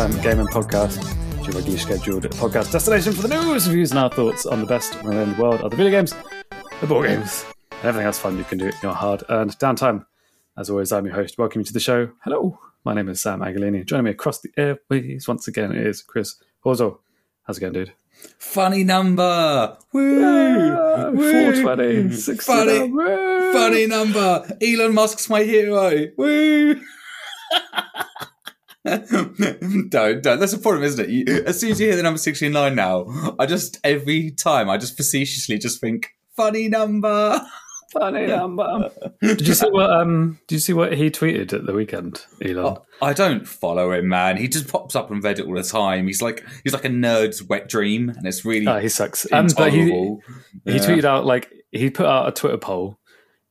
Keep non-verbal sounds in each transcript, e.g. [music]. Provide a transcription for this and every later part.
Downtime Gaming Podcast, your regularly scheduled podcast destination for the news, reviews, and our thoughts on the best in the world of the video games, the board games, and everything else fun you can do in your hard earned downtime. As always, I'm your host. Welcome you to the show. Hello, my name is Sam Agalini. Joining me across the airways once again is Chris Horzo. How's it going, dude? Funny number. Woo! Woo! 420. 60 Funny, Woo! funny number. Elon Musk's my hero. Woo! [laughs] [laughs] don't, don't. That's the problem, isn't it? You, as soon as you hear the number 69 now, I just, every time, I just facetiously just think, funny number. [laughs] Funny number. [laughs] Did you see what um did you see what he tweeted at the weekend, Elon? I don't follow him, man. He just pops up on Reddit all the time. He's like, he's like a nerd's wet dream, and it's really Oh, he sucks. Um, but he, intolerable. he tweeted out like he put out a Twitter poll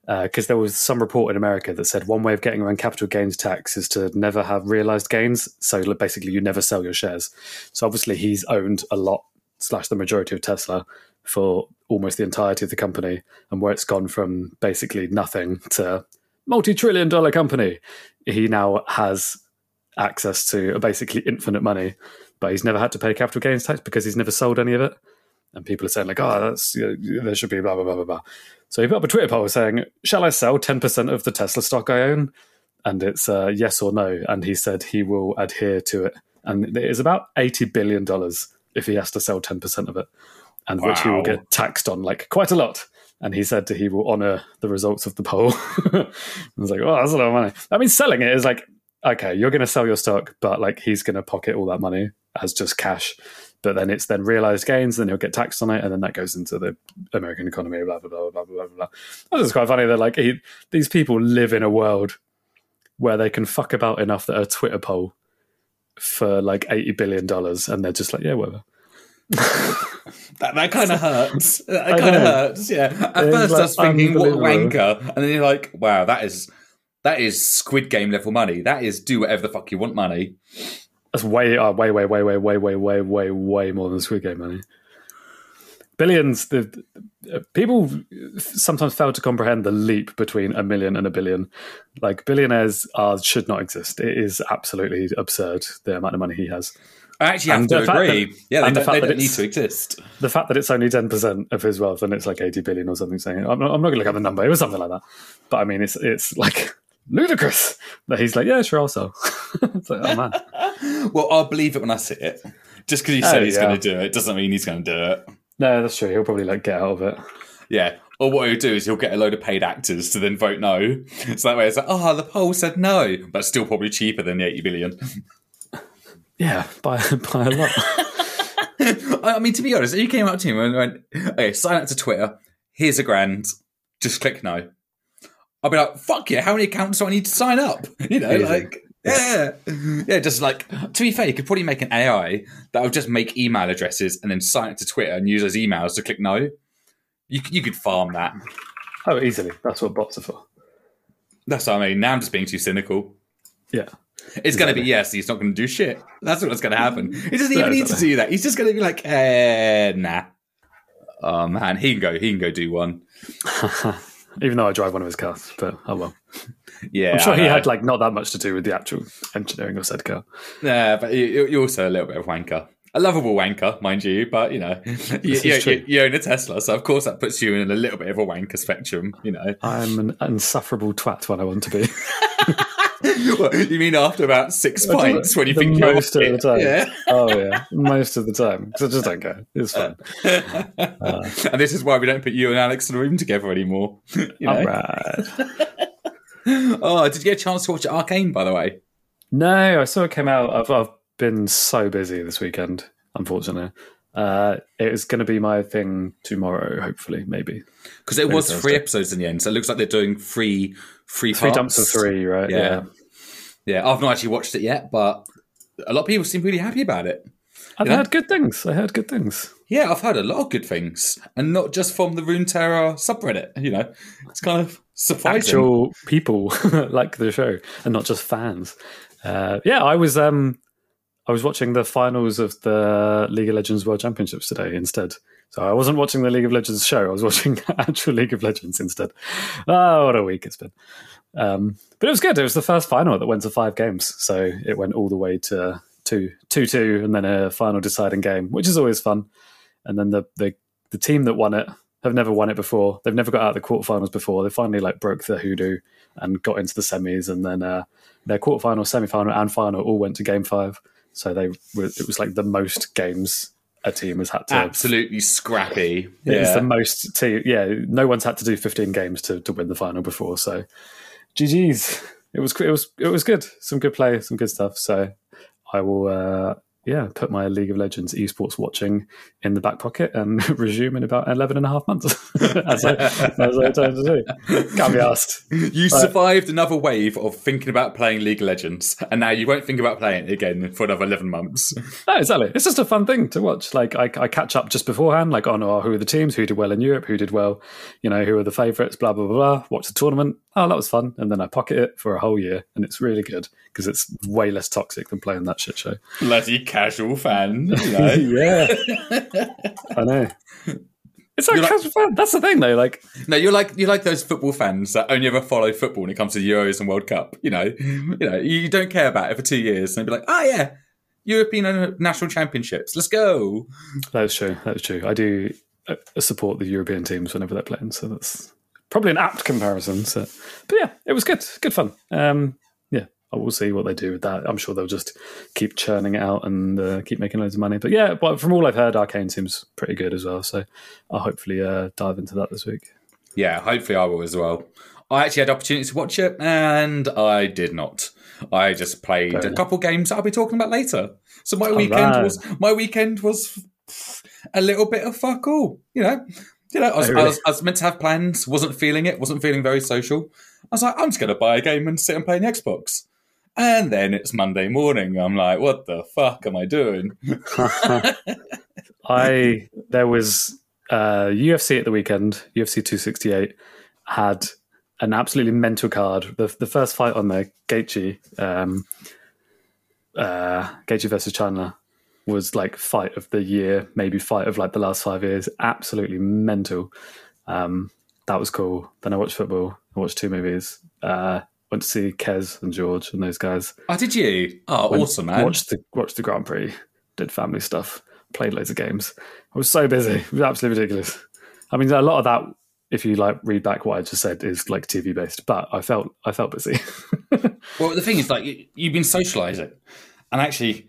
Uh, because there was some report in America that said one way of getting around capital gains tax is to never have realized gains. So basically, you never sell your shares. So obviously, he's owned a lot slash the majority of Tesla for almost the entirety of the company, and where it's gone from basically nothing to multi-trillion dollar company, he now has access to basically infinite money, but he's never had to pay capital gains tax because he's never sold any of it. And people are saying like, "Oh, that's you know, there should be blah blah blah blah blah." So he put up a Twitter poll saying, "Shall I sell ten percent of the Tesla stock I own?" And it's uh, yes or no. And he said he will adhere to it, and it is about eighty billion dollars if he has to sell ten percent of it, and which he will get taxed on like quite a lot. And he said he will honour the results of the poll. [laughs] I was like, "Oh, that's a lot of money." I mean, selling it is like, okay, you're going to sell your stock, but like he's going to pocket all that money as just cash but then it's then realized gains, then he'll get taxed on it, and then that goes into the American economy, blah blah blah blah blah blah blah. That's just quite funny that like he, these people live in a world where they can fuck about enough that a Twitter poll for like eighty billion dollars, and they're just like, yeah, whatever. [laughs] That, that kind of hurts. [laughs] That kind of hurts. Yeah. At It's, first, like, I was thinking, what a wanker, and then you're like, wow, that is that is Squid Game level money. That is do whatever the fuck you want money. That's way, uh, way, way, way, way, way, way, way, way, way more than Squid Game money. Billions. The, the people sometimes fail to comprehend the leap between a million and a billion. Like billionaires are should not exist. It is absolutely absurd the amount of money he has. I actually have And to the fact agree. that- yeah, they the don't, fact they that don't need to exist. The fact that it's only ten percent of his wealth and it's like eighty billion or something. Saying I'm not, I'm not going to look at the number. It was something like that. But I mean, it's it's like ludicrous that he's like, yeah, sure, I'll [laughs] it's like, oh man. [laughs] Well, I'll believe it when I see it. Just because he Oh, said he's yeah. going to do it doesn't mean he's going to do it. No, that's true. He'll probably like get out of it. Yeah. Or what he'll do is he'll get a load of paid actors to then vote no. So that way it's like, oh, the poll said no. But still probably cheaper than the 80 billion. [laughs] Yeah, by by a lot. I mean, to be honest, you came up to him and went, okay, sign up to Twitter, here's a grand, just click no. I'll be like, fuck yeah, how many accounts do I need to sign up? [laughs] You know, Easy. like, yeah. Yeah, just like, to be fair, you could probably make an AI that would just make email addresses and then sign it to Twitter and use those emails to click no. You, you could farm that. Oh, easily. That's what bots are for. That's what I mean. Now I'm just being too cynical. Yeah. It's going to be yes. He's not going to do shit. That's what's going to happen. He doesn't even No, need to do that. He's just going to be like, eh, nah. Oh man, he can go. He can go do one. [laughs] Even though I drive one of his cars, but oh well. [laughs] Yeah, I'm sure he had like not that much to do with the actual engineering of said car. Yeah, but you- you're also a little bit of wanker. A lovable wanker, mind you, but you know, [laughs] you, is you, true. you, you own a Tesla, so of course that puts you in a little bit of a wanker spectrum. You know, I'm an insufferable twat when I want to be. [laughs] You mean after about six pints when you the think you're most of the time. Yeah, Oh yeah, most of the time because I just don't care. It's fun. [laughs] and this is why we don't put you and Alex in a room together anymore. [laughs] you know? All right. [laughs] Oh, did you get a chance to watch Arcane? By the way, No, I saw it came out. I've, I've been so busy this weekend. Unfortunately, uh, it is going to be my thing tomorrow. Hopefully, maybe because it was Thursday. three episodes in the end, so it looks like they're doing three, three, three parts. dumps of three, right? Yeah. Yeah, I've not actually watched it yet, but a lot of people seem really happy about it. I've Yeah. heard good things. I heard good things. Yeah, I've heard a lot of good things, and not just from the Runeterra subreddit. You know, it's kind of surprising. Actual people [laughs] like the show, and not just fans. Uh, yeah, I was. Um, I was watching the finals of the League of Legends World Championships today instead So I wasn't watching the League of Legends show. I was watching [laughs] actual League of Legends instead. Oh, what a week it's been. Um, but it was good. It was the first final that went to five games. So it went all the way to two, two, two, and then a final deciding game, which is always fun. And then the, the, the team that won it have never won it before. They've never got out of the quarterfinals before. They finally like broke the hoodoo and got into the semis, and then uh, their quarterfinal, semi-final, and final all went to game five. So they were, it was like the most games a team has had to Absolutely scrappy. It's the most team. Yeah, no one's had to do 15 games to, to win the final before. So, GG's. It was it was it was good. Some good play, some good stuff. So, I will uh, yeah put my League of Legends esports watching in the back pocket and [laughs] resume in about 11 and a half months, [laughs] as I as I intend to do. Can't be asked. You survived another wave of thinking about playing League of Legends, and now you won't think about playing it again for another 11 months. No, exactly. It's just a fun thing to watch. Like I, I catch up just beforehand, like on oh, who are the teams, who did well in Europe, who did well, you know, who are the favourites, blah blah blah blah. Watch the tournament. Oh, that was fun, and then I pocket it for a whole year, and it's really good because it's way less toxic than playing that shit show. Bloody casual fan. [laughs] You know? yeah, I know. It's like like- casual fun. That's the thing, though. Like, no, you're like you're like those football fans that only ever follow football when it comes to Euros and World Cup. You know, you know, you don't care about it for two years, and be like, oh yeah, European national championships, let's go. that's true. That's true. I do uh, support the European teams whenever they're playing, so that's probably an apt comparison. So, but yeah, it was good. Good fun. Um, yeah, I will see what they do with that. I'm sure they'll just keep churning it out and uh, keep making loads of money. But yeah, but from all I've heard, Arcane seems pretty good as well. So I'll hopefully uh, dive into that this week. Yeah, hopefully I will as well. I actually had opportunity to watch it, and I did not. I just played a couple games that I'll be talking about later. So my All weekend right. was my weekend was a little bit of fuck all. You know, you know, I was, Oh, I, was, I was meant to have plans, wasn't feeling it, wasn't feeling very social. I was like, I'm just going to buy a game and sit and play the Xbox. And then it's Monday morning. I'm like, what the fuck am I doing? [laughs] [laughs] I there was uh, UFC at the weekend. UFC 268 had an absolutely mental card. The the first fight on there, Gaethje, um, uh, Gaethje versus Chandler, was like fight of the year, maybe fight of like the last five years. Absolutely mental. Um, that was cool. Then I watched football. I watched two movies. Uh, went to see Kez and George and those guys. Oh, did you? Oh, Went- awesome, man. Watched the watched the Grand Prix, did family stuff, played loads of games. I was so busy. It was absolutely ridiculous. I mean, a lot of that, if you like read back what I just said, is like TV based. But I felt I felt busy. [laughs] Well, the thing is, like, you, you've been socialising, and actually,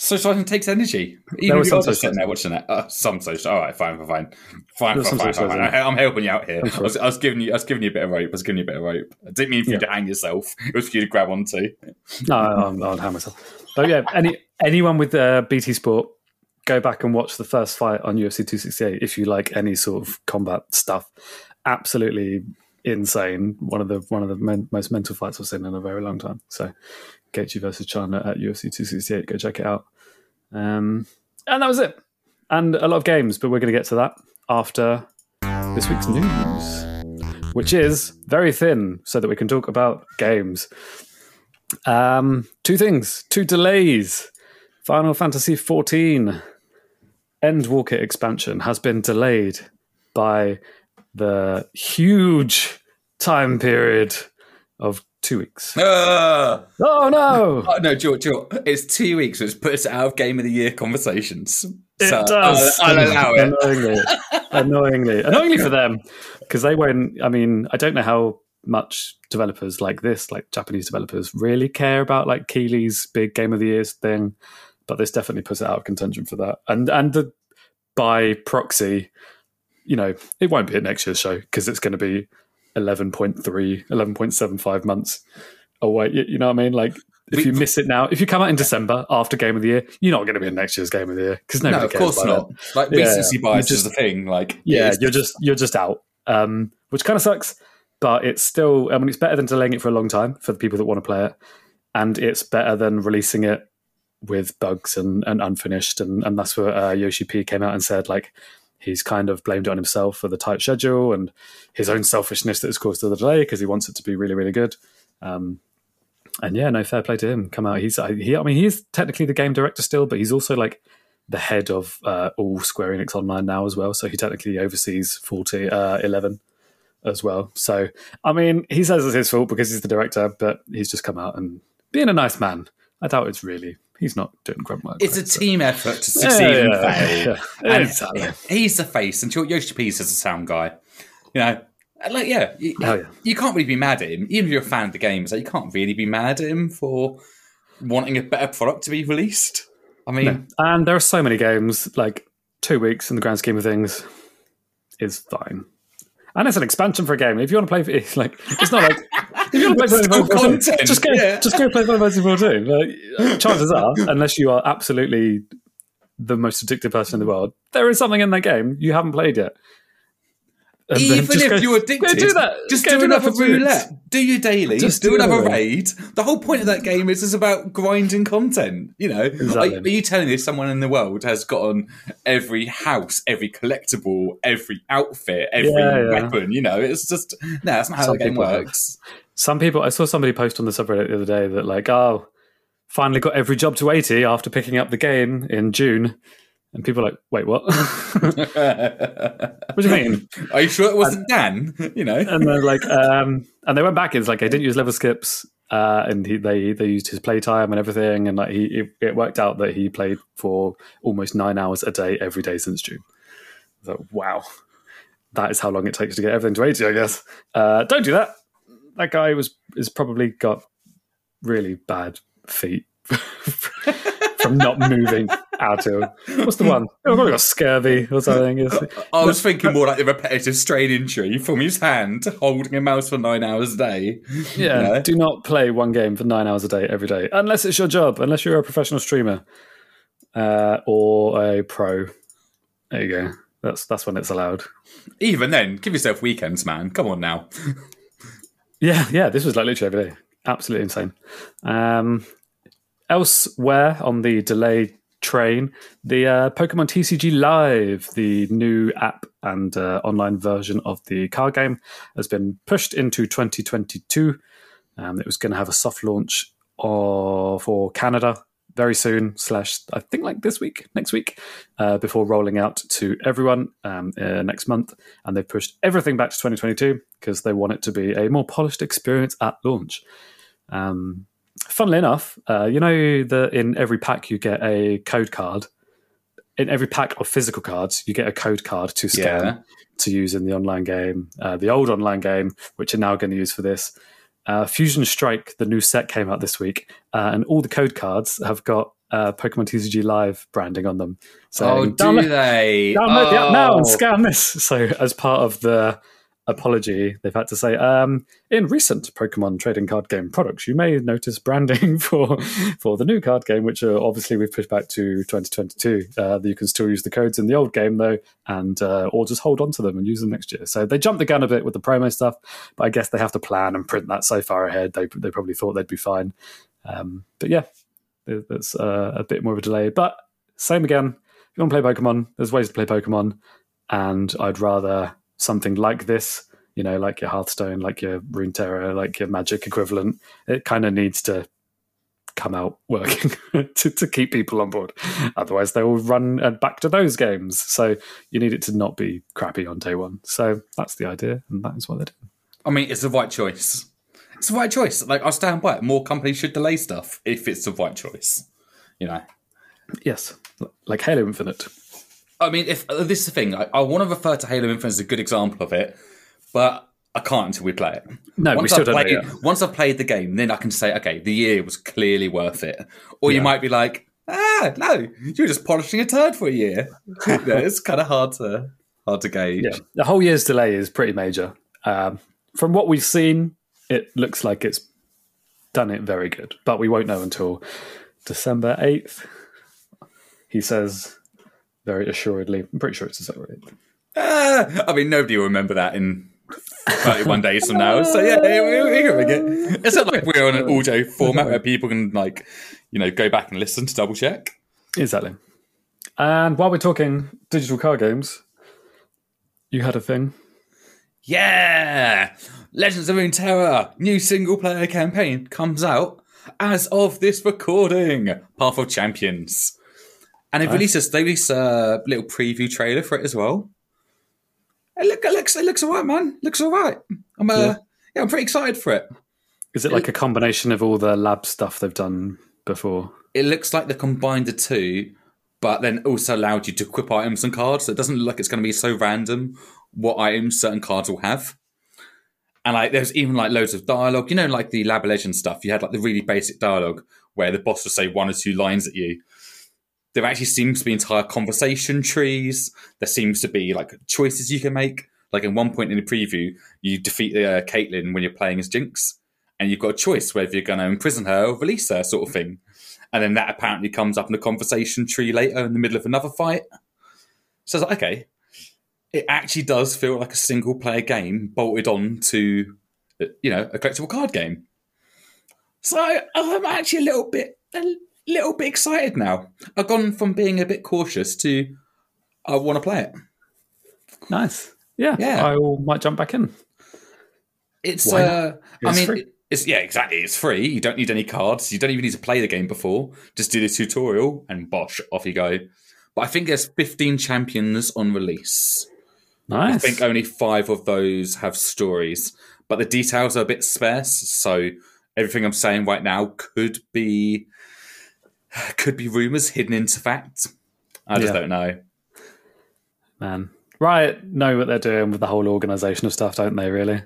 socialising takes energy. Even was if you're some just sitting there watching it, uh, some social. All right, fine, fine, fine, fine, There fine, fine, fine. I- I'm helping you out here. I'm. I, was, I was giving you, I was giving you a bit of rope. I was giving you a bit of rope. I didn't mean for you to hang yourself. It was for you to grab onto. no, I'll, I'll hand myself. But yeah, any anyone with uh, BT Sport, go back and watch the first fight on UFC 268 if you like any sort of combat stuff. Absolutely insane. One of the one of the men, most mental fights I've seen in a very long time. So, Gaethje versus Chandler at UFC 268. Go check it out. Um, and that was it. And a lot of games, but we're going to get to that after this week's news, which is very thin, so that we can talk about games. Um, two things, two delays. Final Fantasy XIV Endwalker expansion has been delayed by the huge time period of two weeks. Uh, [laughs] Oh no! oh, no, George, George, it's two weeks, which puts it out of game of the year conversations. It so does. I'll, I'll allow it. Annoyingly, [laughs] annoyingly, annoyingly for them because they won't. I mean, I don't know how much developers like this, like Japanese developers, really care about like Keighley's big game of the years thing, but this definitely puts it out of contention for that. And and the, by proxy, you know, it won't be at next year's show because it's going to be 11.3, 11.75 months away. You, you know what I mean? Like. If We- you miss it now, if you come out in December after Game of the Year, you're not going to be in next year's Game of the Year because nobody No, of cares course not. then Like Yeah, recency you bias just- is the thing. Like, yeah, you're just you're just out, um, which kind of sucks. But it's still, I mean, it's better than delaying it for a long time for the people that want to play it, and it's better than releasing it with bugs and, and unfinished. And, and that's what uh, Yoshi P came out and said. Like he's kind of blamed it on himself for the tight schedule and his own selfishness that has caused the delay because he wants it to be really, really good. Um, and yeah, no fair play to him. Come out. He's he. I mean, he's technically the game director still, but he's also like the head of uh, all Square Enix Online now as well. So he technically oversees 40, uh, 11 as well. So, I mean, he says it's his fault because he's the director, but he's just come out and being a nice man. I doubt it's really. He's not doing grunt work. It's right, a so- team effort to succeed and fail. Yeah, And exactly. he's the face, and Yoshi P's is a sound guy. You know, like yeah, you, Oh, yeah. you can't really be mad at him, even if you're a fan of the game. It's like you can't really be mad at him for wanting a better product to be released. I mean, And there are so many games, like two weeks in the grand scheme of things is fine. And it's an expansion for a game. If you want to play, [laughs] it's like it's not like if you want to play [laughs] It's Final still Fantasy 14, content, just go, yeah. just go play Final Fantasy 14. Like, chances are, unless you are absolutely the most addicted person in the world, there is something in that game you haven't played yet. And even if you're addicted, do that. just Go do another for two weeks. roulette. Do your daily. Just do do another raid. The whole point of that game is is about grinding content. You know, Exactly. Like, are you telling me someone in the world has gotten every house, every collectible, every outfit, every Yeah, yeah. weapon? You know, it's just no, that's not how Some the game people works. Some people, I saw somebody post on the subreddit the other day that like, oh, finally got every job to 80 after picking up the game in June. And people are like, wait, what? [laughs] [laughs] what do you mean? Are you sure it wasn't Dan? [laughs] You know, And they're like, um, and they went back. It's like, I didn't use level skips. Uh, and he, they they used his playtime and everything, and like he it, it worked out that he played for almost nine hours a day every day since June. So wow, that is how long it takes to get everything to eighty, I guess. Uh, don't do that. That guy was is probably got really bad feet from not moving at all. [laughs] What's the one? Oh, probably got scurvy or something. [laughs] I was thinking more like the repetitive strain injury from his hand holding a mouse for nine hours a day. Yeah, No. do not play one game for nine hours a day every day, unless it's your job, unless you're a professional streamer uh, or a pro. There you go. That's that's when it's allowed. Even then, give yourself weekends, man. Come on now. [laughs] Yeah, yeah. This was like literally every day. Absolutely insane. Um, elsewhere on the delay train, the uh, Pokemon TCG Live, the new app and uh, online version of the card game, has been pushed into 2022. Um, it was going to have a soft launch uh, for Canada very soon, slash I think like this week, next week, uh, before rolling out to everyone um, uh, next month. And they've pushed everything back to 2022 because they want it to be a more polished experience at launch. Um, funnily enough, uh, you know that in every pack you get a code card. In every pack of physical cards, you get a code card to scan Yeah. to use in the online game, uh, the old online game, which are now going to use for this. Uh, Fusion Strike, the new set came out this week, uh, and all the code cards have got uh, Pokemon TCG Live branding on them. So Oh, do download, they? download the app now and Oh. scan this. So, as part of the apology, they've had to say, um, in recent Pokemon trading card game products, you may notice branding [laughs] for for the new card game, which uh, obviously we've pushed back to 2022. Uh, you can still use the codes in the old game though, and uh, or just hold on to them and use them next year. So they jumped the gun a bit with the promo stuff, but I guess they have to plan and print that so far ahead. They they probably thought they'd be fine. Um, but yeah, that's uh, a bit more of a delay. But same again. If you want to play Pokemon, there's ways to play Pokemon, and I'd rather something like this. You know, like your Hearthstone, like your Runeterra, like your Magic equivalent. It kind of needs to come out [laughs] working to, to keep people on board. Otherwise, they will run uh, back to those games. So you need it to not be crappy on day one. So that's the idea, and that is what they're doing. I mean, it's the right choice. It's the right choice. Like, I'll stand by it. More companies should delay stuff if it's the right choice. You know? Yes, like Halo Infinite. I mean, if uh, this is the thing, I, I want to refer to Halo Infinite as a good example of it, but I can't until we play it. No, we once still I've don't know played, yet. Once I've played the game, then I can say, okay, the year was clearly worth it. Or you Yeah. might be like, ah, no, you were just polishing a turd for a year. [laughs] You know, it's kind of hard to hard to gauge. Yeah, the whole year's delay is pretty major. Um, from what we've seen, it looks like it's done it very good, but we won't know until December eighth. He says very assuredly. I'm pretty sure it's December eighth. Ah, I mean, nobody will remember that in 31 days from now. So yeah, we, we can make it. It's not like we're on an audio format where people can like, you know, go back and listen to double check. Exactly. And while we're talking digital card games, you had a thing. Yeah, Legends of Runeterra new single player campaign comes out as of this recording. Path of Champions. And they released a, they released a little preview trailer for it as well. It, look, it looks it looks alright, man. It Looks alright. I'm uh, Yeah. yeah. I'm pretty excited for it. Is it like a combination of all the lab stuff they've done before? It looks like they combined the two, but then also allowed you to equip items and cards. So it doesn't look like it's going to be so random what items certain cards will have. And like, there's even like loads of dialogue. You know, like the Lab of Legends stuff. You had like the really basic dialogue where the boss would say one or two lines at you. There actually seems to be entire conversation trees. There seems to be like choices you can make. Like in one point in the preview, you defeat uh, Caitlyn when you're playing as Jinx, and you've got a choice whether you're going to imprison her or release her, sort of thing. And then that apparently comes up in a conversation tree later in the middle of another fight. So I was like, okay, it actually does feel like a single player game bolted on to, uh, you know, a collectible card game. So I'm actually a little bit, a little bit excited now. I've gone from being a bit cautious to I want to play it. Nice. Yeah, Yeah. I will, might jump back in. It's, uh, I mean, free. it's yeah, exactly. It's free. You don't need any cards. You don't even need to play the game before. Just do the tutorial and bosh, off you go. But I think there's 15 champions on release. Nice. I think only five of those have stories, but the details are a bit sparse. So everything I'm saying right now could be [sighs] could be rumors hidden into fact. I just Yeah. don't know. Man, Riot know what they're doing with the whole organization of stuff, don't they? Really?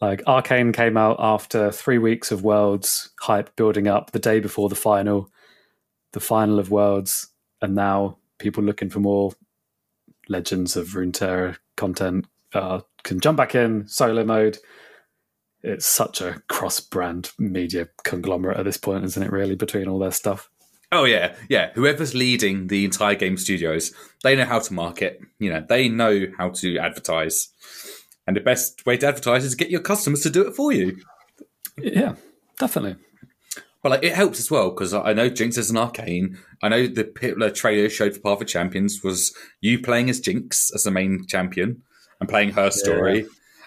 Like Arcane came out after three weeks of Worlds hype building up the day before the final, the final of Worlds, and now people looking for more Legends of Runeterra content uh, can jump back in solo mode. It's such a cross-brand media conglomerate at this point, isn't it? Really, between all their stuff. Oh yeah, yeah. Whoever's leading the entire game studios, they know how to market. You know, they know how to advertise. And the best way to advertise is get your customers to do it for you. Yeah, definitely. But like, it helps as well because I know Jinx is an arcane. I know the particular trailer showed for Path of Champions was you playing as Jinx as the main champion and playing her story.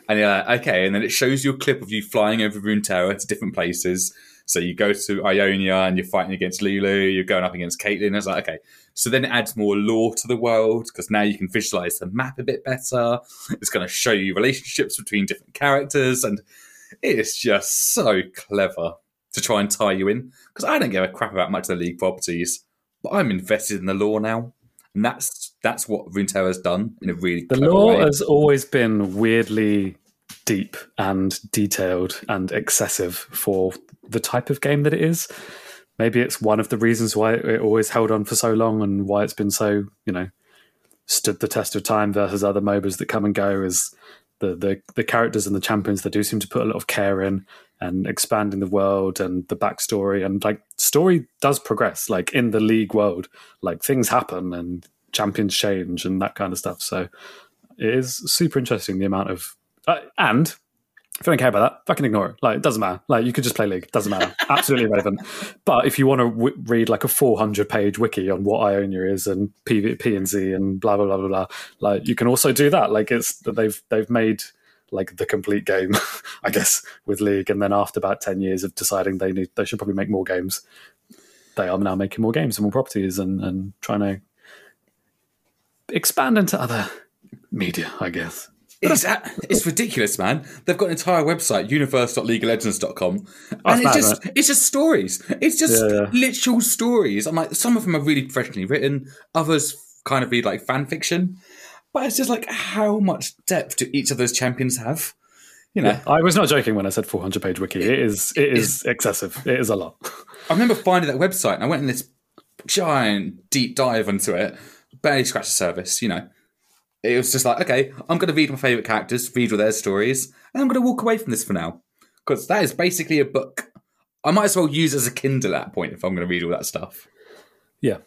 And you're like, okay, and then it shows you a clip of you flying over Runeterra to different places. So you go to Ionia and you're fighting against Lulu, you're going up against Caitlyn. It's like, okay. So then it adds more lore to the world because now you can visualize the map a bit better. It's going to show you relationships between different characters. And it's just so clever to try and tie you in because I don't give a crap about much of the league properties, but I'm invested in the lore now, and that's that's what Runeterra has done in a really The lore way. has always been weirdly deep and detailed and excessive for the type of game that it is. Maybe it's one of the reasons why it always held on for so long and why it's been so, you know, stood the test of time versus other MOBAs that come and go is the, the, the characters and the champions that do seem to put a lot of care in and expanding the world and the backstory and like story does progress like in the league world like things happen and champions change and that kind of stuff so it is super interesting the amount of uh, and if you don't care about that, fucking ignore it. Like it doesn't matter. Like you could just play League. Doesn't matter. [laughs] Absolutely irrelevant. But if you want to w- read like a 400 page wiki on what Ionia is and PvP and Z and blah blah blah blah blah, like you can also do that. Like it's they've they've made like the complete game, [laughs] I guess, with League. And then after about 10 years of deciding they need they should probably make more games, they are now making more games and more properties and and trying to expand into other media, I guess. It's, it's ridiculous, man. They've got an entire website, universe.leagueoflegends.com, and it's just it's just stories. It's just Yeah, yeah. literal stories. I'm like, some of them are really professionally written, others kind of read like fan fiction, but it's just like how much depth do each of those champions have? You know, I was not joking when I said 400 page wiki. It is it is excessive. It is a lot. [laughs] I remember finding that website and I went in this giant deep dive into it, barely scratched the surface, you know. It was just like, okay, I'm going to read my favourite characters, read all their stories, and I'm going to walk away from this for now. Because that is basically a book. I might as well use as a Kindle at that point if I'm going to read all that stuff. Yeah,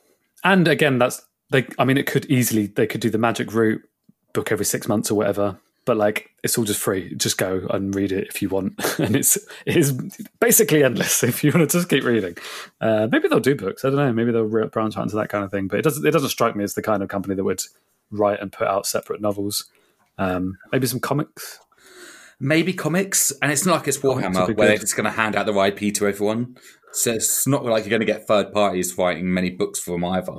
and again, that's they. I mean, it could easily they could do the magic route, book every six months or whatever. But like, it's all just free. Just go and read it if you want, [laughs] and it's it is basically endless [laughs] if you want to just keep reading. Uh, maybe they'll do books. I don't know. Maybe they'll branch out into that kind of thing. But it doesn't. It doesn't strike me as the kind of company that would write and put out separate novels. Um, maybe some comics. Maybe comics, and it's not like it's Warhammer where they're just going to hand out their IP to everyone. So it's not like you're going to get third parties writing many books for them either.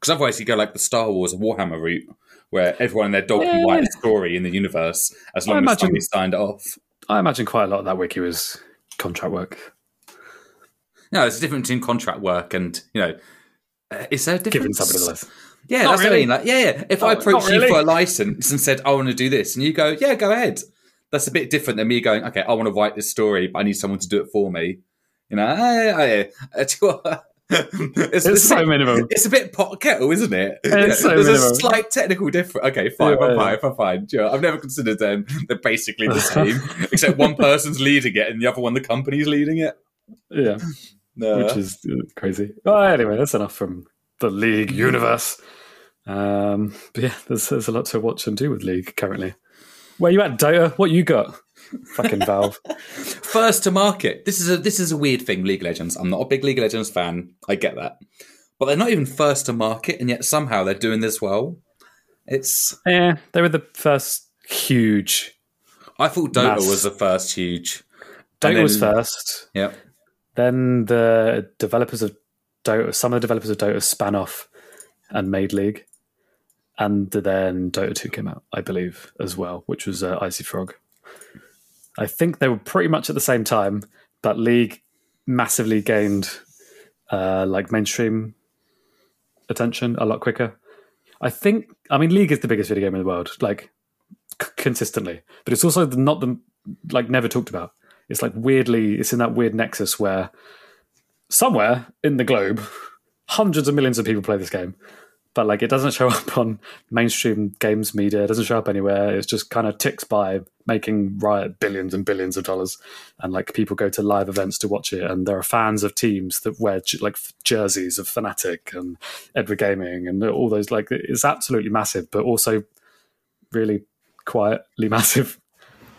Because otherwise, you go like the Star Wars and Warhammer route, where everyone and their dog can Yeah. write a story in the universe as long I as imagine- somebody signed off. I imagine quite a lot of that wiki was contract work. No, there's a difference between contract work and you know. Uh, is there a difference? Giving somebody the list. Yeah, Not that's what I mean. Like, yeah, yeah. If I approached you really. for a license and said I want to do this, and you go, yeah, go ahead. That's a bit different than me going, okay, I want to write this story, but I need someone to do it for me. You know, I, I, I, do you know what? it's, It's so a minimum. It's a bit pot kettle, isn't it? It's so There's a slight technical difference. Okay, fine, Yeah, fine, yeah. fine, fine, fine. You know, I've never considered them. They're basically the [laughs] same, except one person's leading it and the other one, the company's leading it. Yeah, No. which is uh, crazy. Well, anyway, that's enough from the League universe. Um, but yeah, there's, there's a lot to watch and do with League currently. Where you at, Dota? What you got? Fucking Valve. [laughs] first to market. This is a this is a weird thing. League of Legends. I'm not a big League of Legends fan. I get that, but they're not even first to market, and yet somehow they're doing this well. It's. yeah, they were the first huge. I thought Dota Mass. was the first huge. Dota then- was first. Yeah. Then the developers of Dota, some of the developers of Dota span off and made League. And then Dota 2 came out, I believe, as well, which was uh, IceFrog. I think they were pretty much at the same time, but League massively gained uh, like mainstream attention a lot quicker. I think, I mean, League is the biggest video game in the world, like c- consistently, but it's also not the like never talked about. It's like weirdly, it's in that weird nexus where somewhere in the globe, hundreds of millions of people play this game, but like it doesn't show up on mainstream games media. It doesn't show up anywhere. It just kind of ticks by, making Riot billions and billions of dollars, and like people go to live events to watch it. And there are fans of teams that wear like jerseys of Fnatic and Edward Gaming and all those. Like it's absolutely massive, but also really quietly [laughs] massive.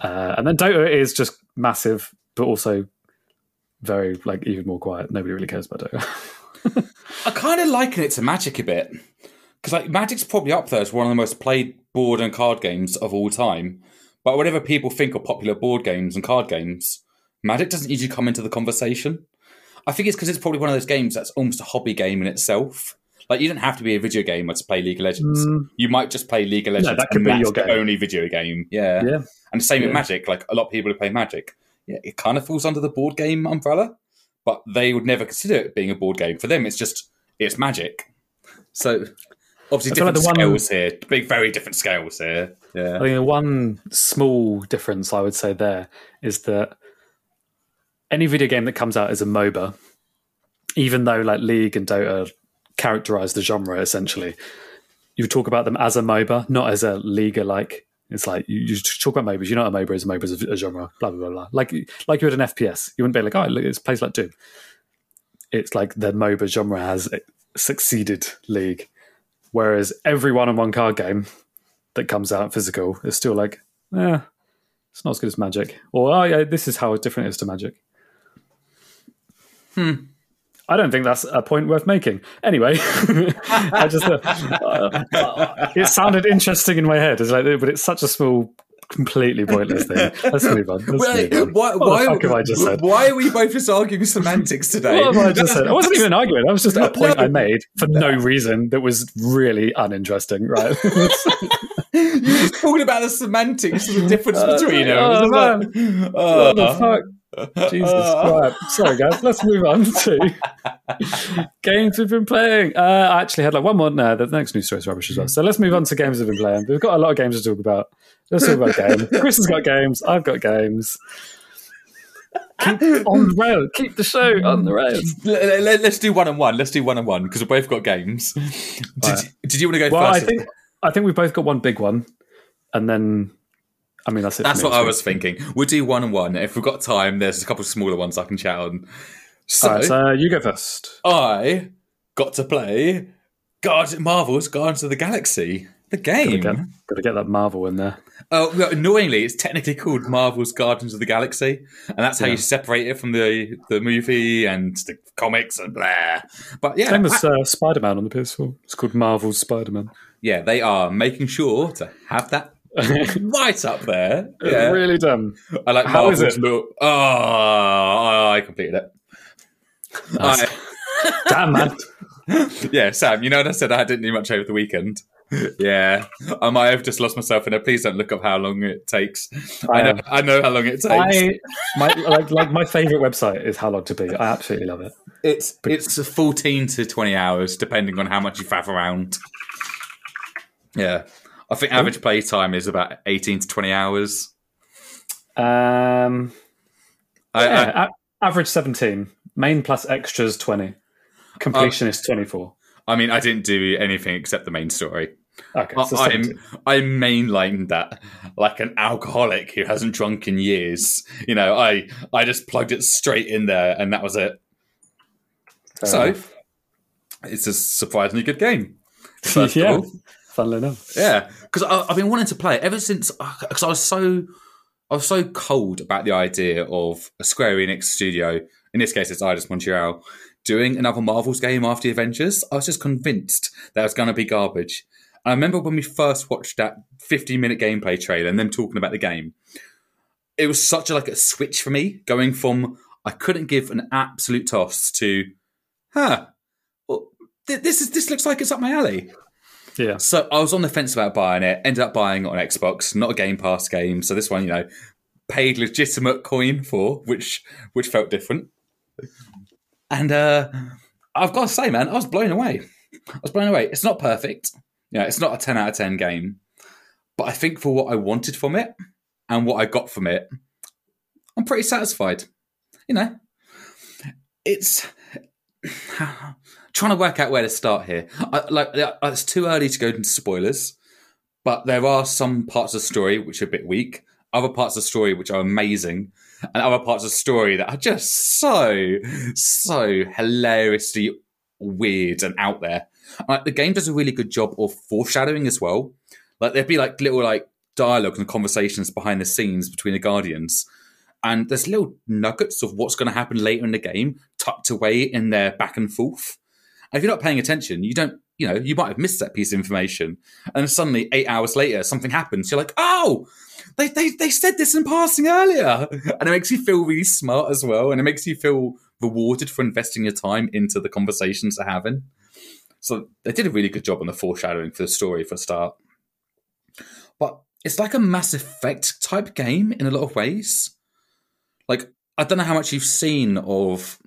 Uh, and then Dota is just massive, but also very like even more quiet. Nobody really cares about Dota. I kind of liken it to Magic a bit because like Magic's probably up there as one of the most played board and card games of all time. But whatever people think are popular board games and card games, Magic doesn't usually come into the conversation. I think it's because it's probably one of those games that's almost a hobby game in itself. Like you don't have to be a video gamer to play League of Legends. Mm. You might just play League of Legends. that could and be that's your the game. only video game. Yeah, yeah, and same Yeah. with Magic. Like a lot of people who play Magic, yeah, it kind of falls under the board game umbrella, but they would never consider it being a board game. For them, it's just it's Magic. So obviously I feel like different the one- scales here, big, very different scales here. Yeah, I Yeah, think the one small difference I would say there is that any video game that comes out as a MOBA, even though like League and Dota characterize the genre essentially, you talk about them as a MOBA, not as a Liga like. It's like you, you talk about MOBAs. You know what a MOBA is. A MOBA is a, a genre. Blah blah blah blah. Like like you would an FPS. You wouldn't be like, oh, look, it's plays like Doom. It's like the MOBA genre has succeeded League, whereas every one on one card game that comes out physical is still like, eh, it's not as good as Magic. Or oh yeah, this is how different it is to Magic. Hmm. I don't think that's a point worth making. Anyway, [laughs] I just uh, uh, it sounded interesting in my head. It's like, but it's such a small, completely pointless thing. Let's move on. Let's Wait, move on. why, why, have I just said? why are we both just arguing semantics today? What have I just said? I wasn't even arguing. That was just a point No. I made for no reason that was really uninteresting, right? [laughs] You're just talking about the semantics of the difference Uh, between them. oh, like, man. uh, what the fuck? Jesus. right. Sorry, guys. Let's move on to [laughs] games we've been playing. Uh, I actually had like one more. No, the next news story is rubbish as well. So let's move on to games we've been playing. We've got a lot of games to talk about. Let's talk about [laughs] games. Chris has got games. I've got games. Keep on the rail. Keep the show on the rails. Let- let- Let's do one on one. Let's do one on one because we both got games. Did, Right. did you want to go Well, I first? think I think we've both got one big one, and then I mean that's it. That's what I was thinking. We'll do one on one. If we've got time, there's a couple of smaller ones I can chat on. So, right, so you go first. I got to play Guard Marvel's Guardians of the Galaxy, the game. Got to get, got to get that Marvel in there. Oh, well, annoyingly, it's technically called Marvel's Guardians of the Galaxy, and that's how Yeah. you separate it from the the movie and the comics and blah. But yeah, Same as uh, Spider Man on the PS4. It's called Marvel's Spider Man. yeah, they are making sure to have that [laughs] right up there. Yeah, Really dumb. I like How is Marvel's it? look. Oh, ah, I completed it. Nice. I, [laughs] Damn man. [laughs] yeah, Sam, you know what I said I didn't do much over the weekend? Yeah, I might have just lost myself in it. Please don't look up how long it takes. I, know, I know how long it takes. I, my, like, like my favorite website is How Long to Beat. I absolutely love it. It's it's fourteen to twenty hours, depending on how much you faff around. Yeah, I think average play time is about eighteen to twenty hours. Um, I, yeah, I, average seventeen. Main plus extras twenty. Completion is twenty four. I mean, I didn't do anything except the main story. Okay, so I, I'm, I mainlined that like an alcoholic who hasn't drunk in years. You know, I I just plugged it straight in there, and that was it. Fair so enough. it's a surprisingly good game. [laughs] First yeah, of all, funnily enough. yeah, because I've been wanting to play it ever since. Uh, because I was so I was so cold about the idea of a Square Enix studio. In this case, it's Eidos Montreal doing another Marvel's game after the Avengers. I was just convinced that it was going to be garbage. I remember when we first watched that 15 minute gameplay trailer and them talking about the game. It was such a, like a switch for me, going from I couldn't give an absolute toss to, huh, well, th- this is this looks like it's up my alley. Yeah, So I was on the fence about buying it. Ended up buying it on Xbox, not a Game Pass game. So this one, you know, paid legitimate coin for, which which felt different. And uh, I've got to say, man, I was blown away. I was blown away. It's not perfect. Yeah, it's not a ten out of ten game, but I think for what I wanted from it and what I got from it, I'm pretty satisfied. You know, it's [sighs] trying to work out where to start here. I, like, uh, it's too early to go into spoilers, but there are some parts of the story which are a bit weak. Other parts of the story which are amazing, and other parts of the story that are just so, so hilariously weird and out there. Like the game does a really good job of foreshadowing as well. Like there'd be like little like dialogue and conversations behind the scenes between the guardians, and there's little nuggets of what's going to happen later in the game tucked away in their back and forth. And if you're not paying attention, you don't, you know, you might have missed that piece of information. And suddenly, eight hours later, something happens. You're like, oh, they, they, they said this in passing earlier. [laughs] And it makes you feel really smart as well. And it makes you feel rewarded for investing your time into the conversations they're having. So they did a really good job on the foreshadowing for the story for a start. But it's like a Mass Effect type game in a lot of ways. Like, I don't know how much you've seen of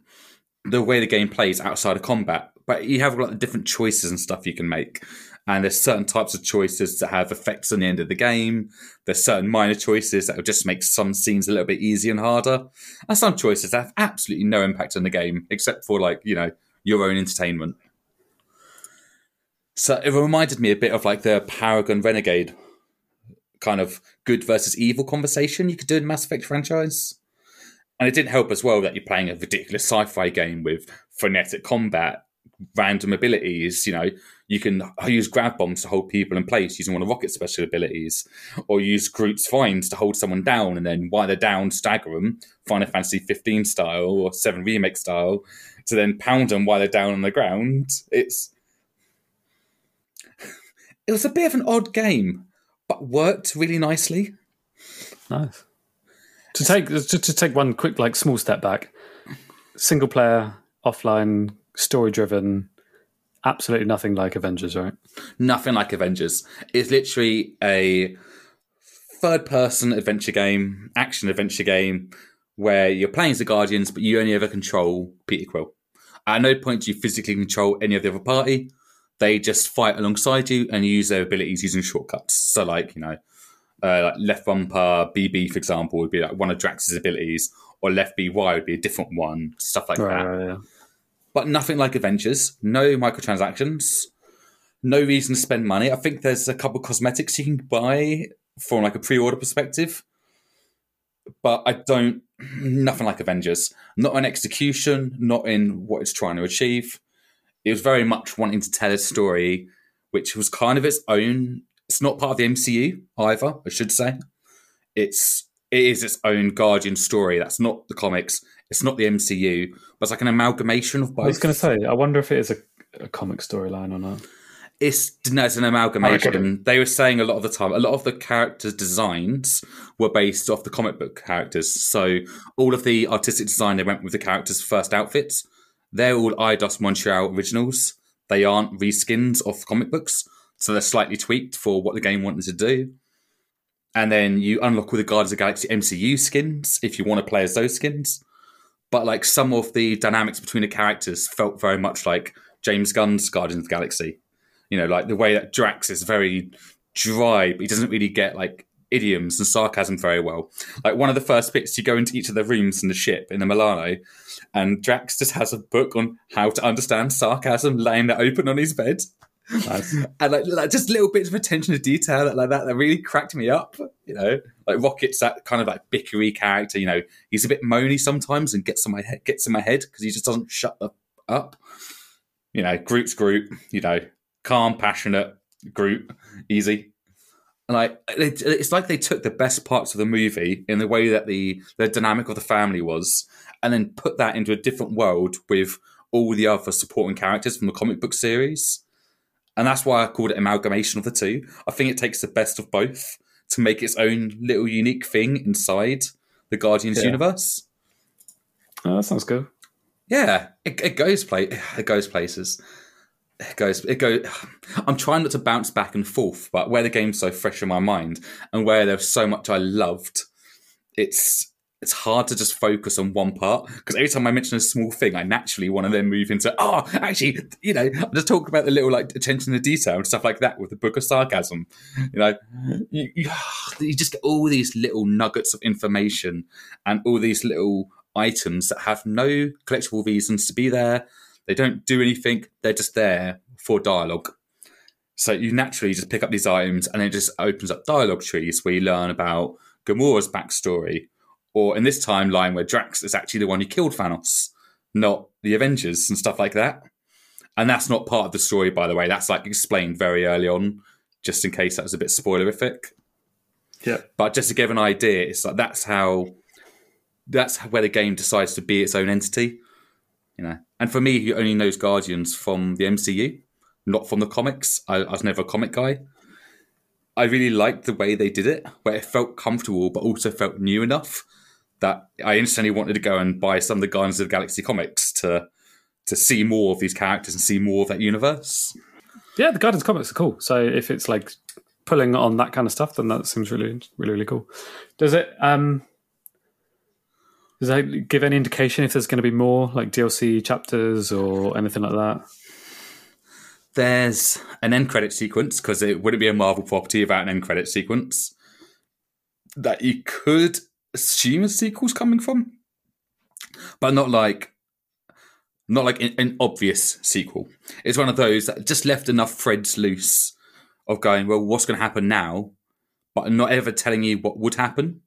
the way the game plays outside of combat, but you have like different choices and stuff you can make. And there's certain types of choices that have effects on the end of the game. There's certain minor choices that will just make some scenes a little bit easier and harder. And some choices that have absolutely no impact on the game, except for like, you know, your own entertainment. So it reminded me a bit of like the Paragon Renegade kind of good versus evil conversation you could do in Mass Effect franchise. And it didn't help as well that you're playing a ridiculous sci-fi game with frenetic combat, random abilities. You know, you can use grab bombs to hold people in place using one of Rocket's special abilities, or use Groot's vines to hold someone down, and then while they're down, stagger them, Final Fantasy 15 style or 7 remake style, to then pound them while they're down on the ground. It's [laughs] it was a bit of an odd game, but worked really nicely. nice. To take to, to take one quick like small step back, single player, offline, story driven, absolutely nothing like Avengers, right? Nothing like Avengers. It's literally a third person adventure game, action adventure game, where you're playing as the Guardians, but you only ever control Peter Quill. At no point do you physically control any of the other party. They just fight alongside you and use their abilities using shortcuts. So, like, you know, uh, like left bumper BB, for example, would be like one of Drax's abilities, or left BY would be a different one, stuff like Right, that. right, yeah. But nothing like Avengers. No microtransactions. No reason to spend money. I think there's a couple cosmetics you can buy from like a pre-order perspective, but I don't. [clears throat] Nothing like Avengers. Not in execution. Not in what it's trying to achieve. It was very much wanting to tell a story, which was kind of its own. It's not part of the MCU either. I should say. It's it is its own Guardian story. That's not the comics. It's not the MCU, but it's like an amalgamation of both. I was going to say, I wonder if it is a, a comic storyline or not. it's no, it's an amalgamation. They were saying a lot of the time, a lot of the characters' designs were based off the comic book characters. So all of the artistic design they went with the characters' first outfits. They're all Eidos Montreal originals. they aren't reskins of comic books, so they're slightly tweaked for what the game wanted to do. And then you unlock all the Guardians of the Galaxy MCU skins if you want to play as those skins. But like some of the dynamics between the characters felt very much like James Gunn's Guardians of the Galaxy. You know, like the way that Drax is very dry, but he doesn't really get like idioms and sarcasm very well. Like one of the first bits, you go into each of the rooms in the ship in the Milano, and Drax just has a book on how to understand sarcasm laying that open on his bed. Nice. [laughs] and like, like, just little bits of attention to detail that, like that that really cracked me up. You know, like Rocket's that kind of like bickery character. You know, he's a bit moany sometimes and gets in my head, gets in my head because he just doesn't shut up. You know, Groot's Groot. You know, calm, passionate Groot, easy. And like it's like they took the best parts of the movie in the way that the the dynamic of the family was, and then put that into a different world with all the other supporting characters from the comic book series. And that's why I called it amalgamation of the two. I think it takes the best of both to make its own little unique thing inside the Guardians yeah. universe. Oh, that sounds good. Yeah, it, it goes play it goes places it goes it goes i'm trying not to bounce back and forth but where the game's so fresh in my mind and where there's so much i loved it's it's hard to just focus on one part because every time I mention a small thing, I naturally want to then move into, oh, actually, you know, I'm just talking about the little like attention to detail and stuff like that with the book of sarcasm. You know, you, you, you just get all these little nuggets of information and all these little items that have no collectible reasons to be there. They don't do anything. They're just there for dialogue. So you naturally just pick up these items and it just opens up dialogue trees where you learn about Gamora's backstory. Or in this timeline where Drax is actually the one who killed Thanos, not the Avengers and stuff like that. And that's not part of the story, by the way. That's like explained very early on, just in case that was a bit spoilerific. Yeah. But just to give an idea, it's like that's how that's where the game decides to be its own entity. You know, and for me, who only knows Guardians from the MCU, not from the comics, I, I was never a comic guy. I really liked the way they did it, where it felt comfortable but also felt new enough that I instantly wanted to go and buy some of the Guardians of the Galaxy comics to to see more of these characters and see more of that universe. Yeah, the Guardians comics are cool. So if it's like pulling on that kind of stuff, then that seems really, really, really cool. Does it? um does that give any indication if there's going to be more like DLC chapters or anything like that? There's an end credit sequence because it wouldn't be a Marvel property without an end credit sequence that you could assume a sequel's coming from, but not like not like an, obvious sequel. It's one of those that just left enough threads loose of going, well, what's going to happen now, but not ever telling you what would happen.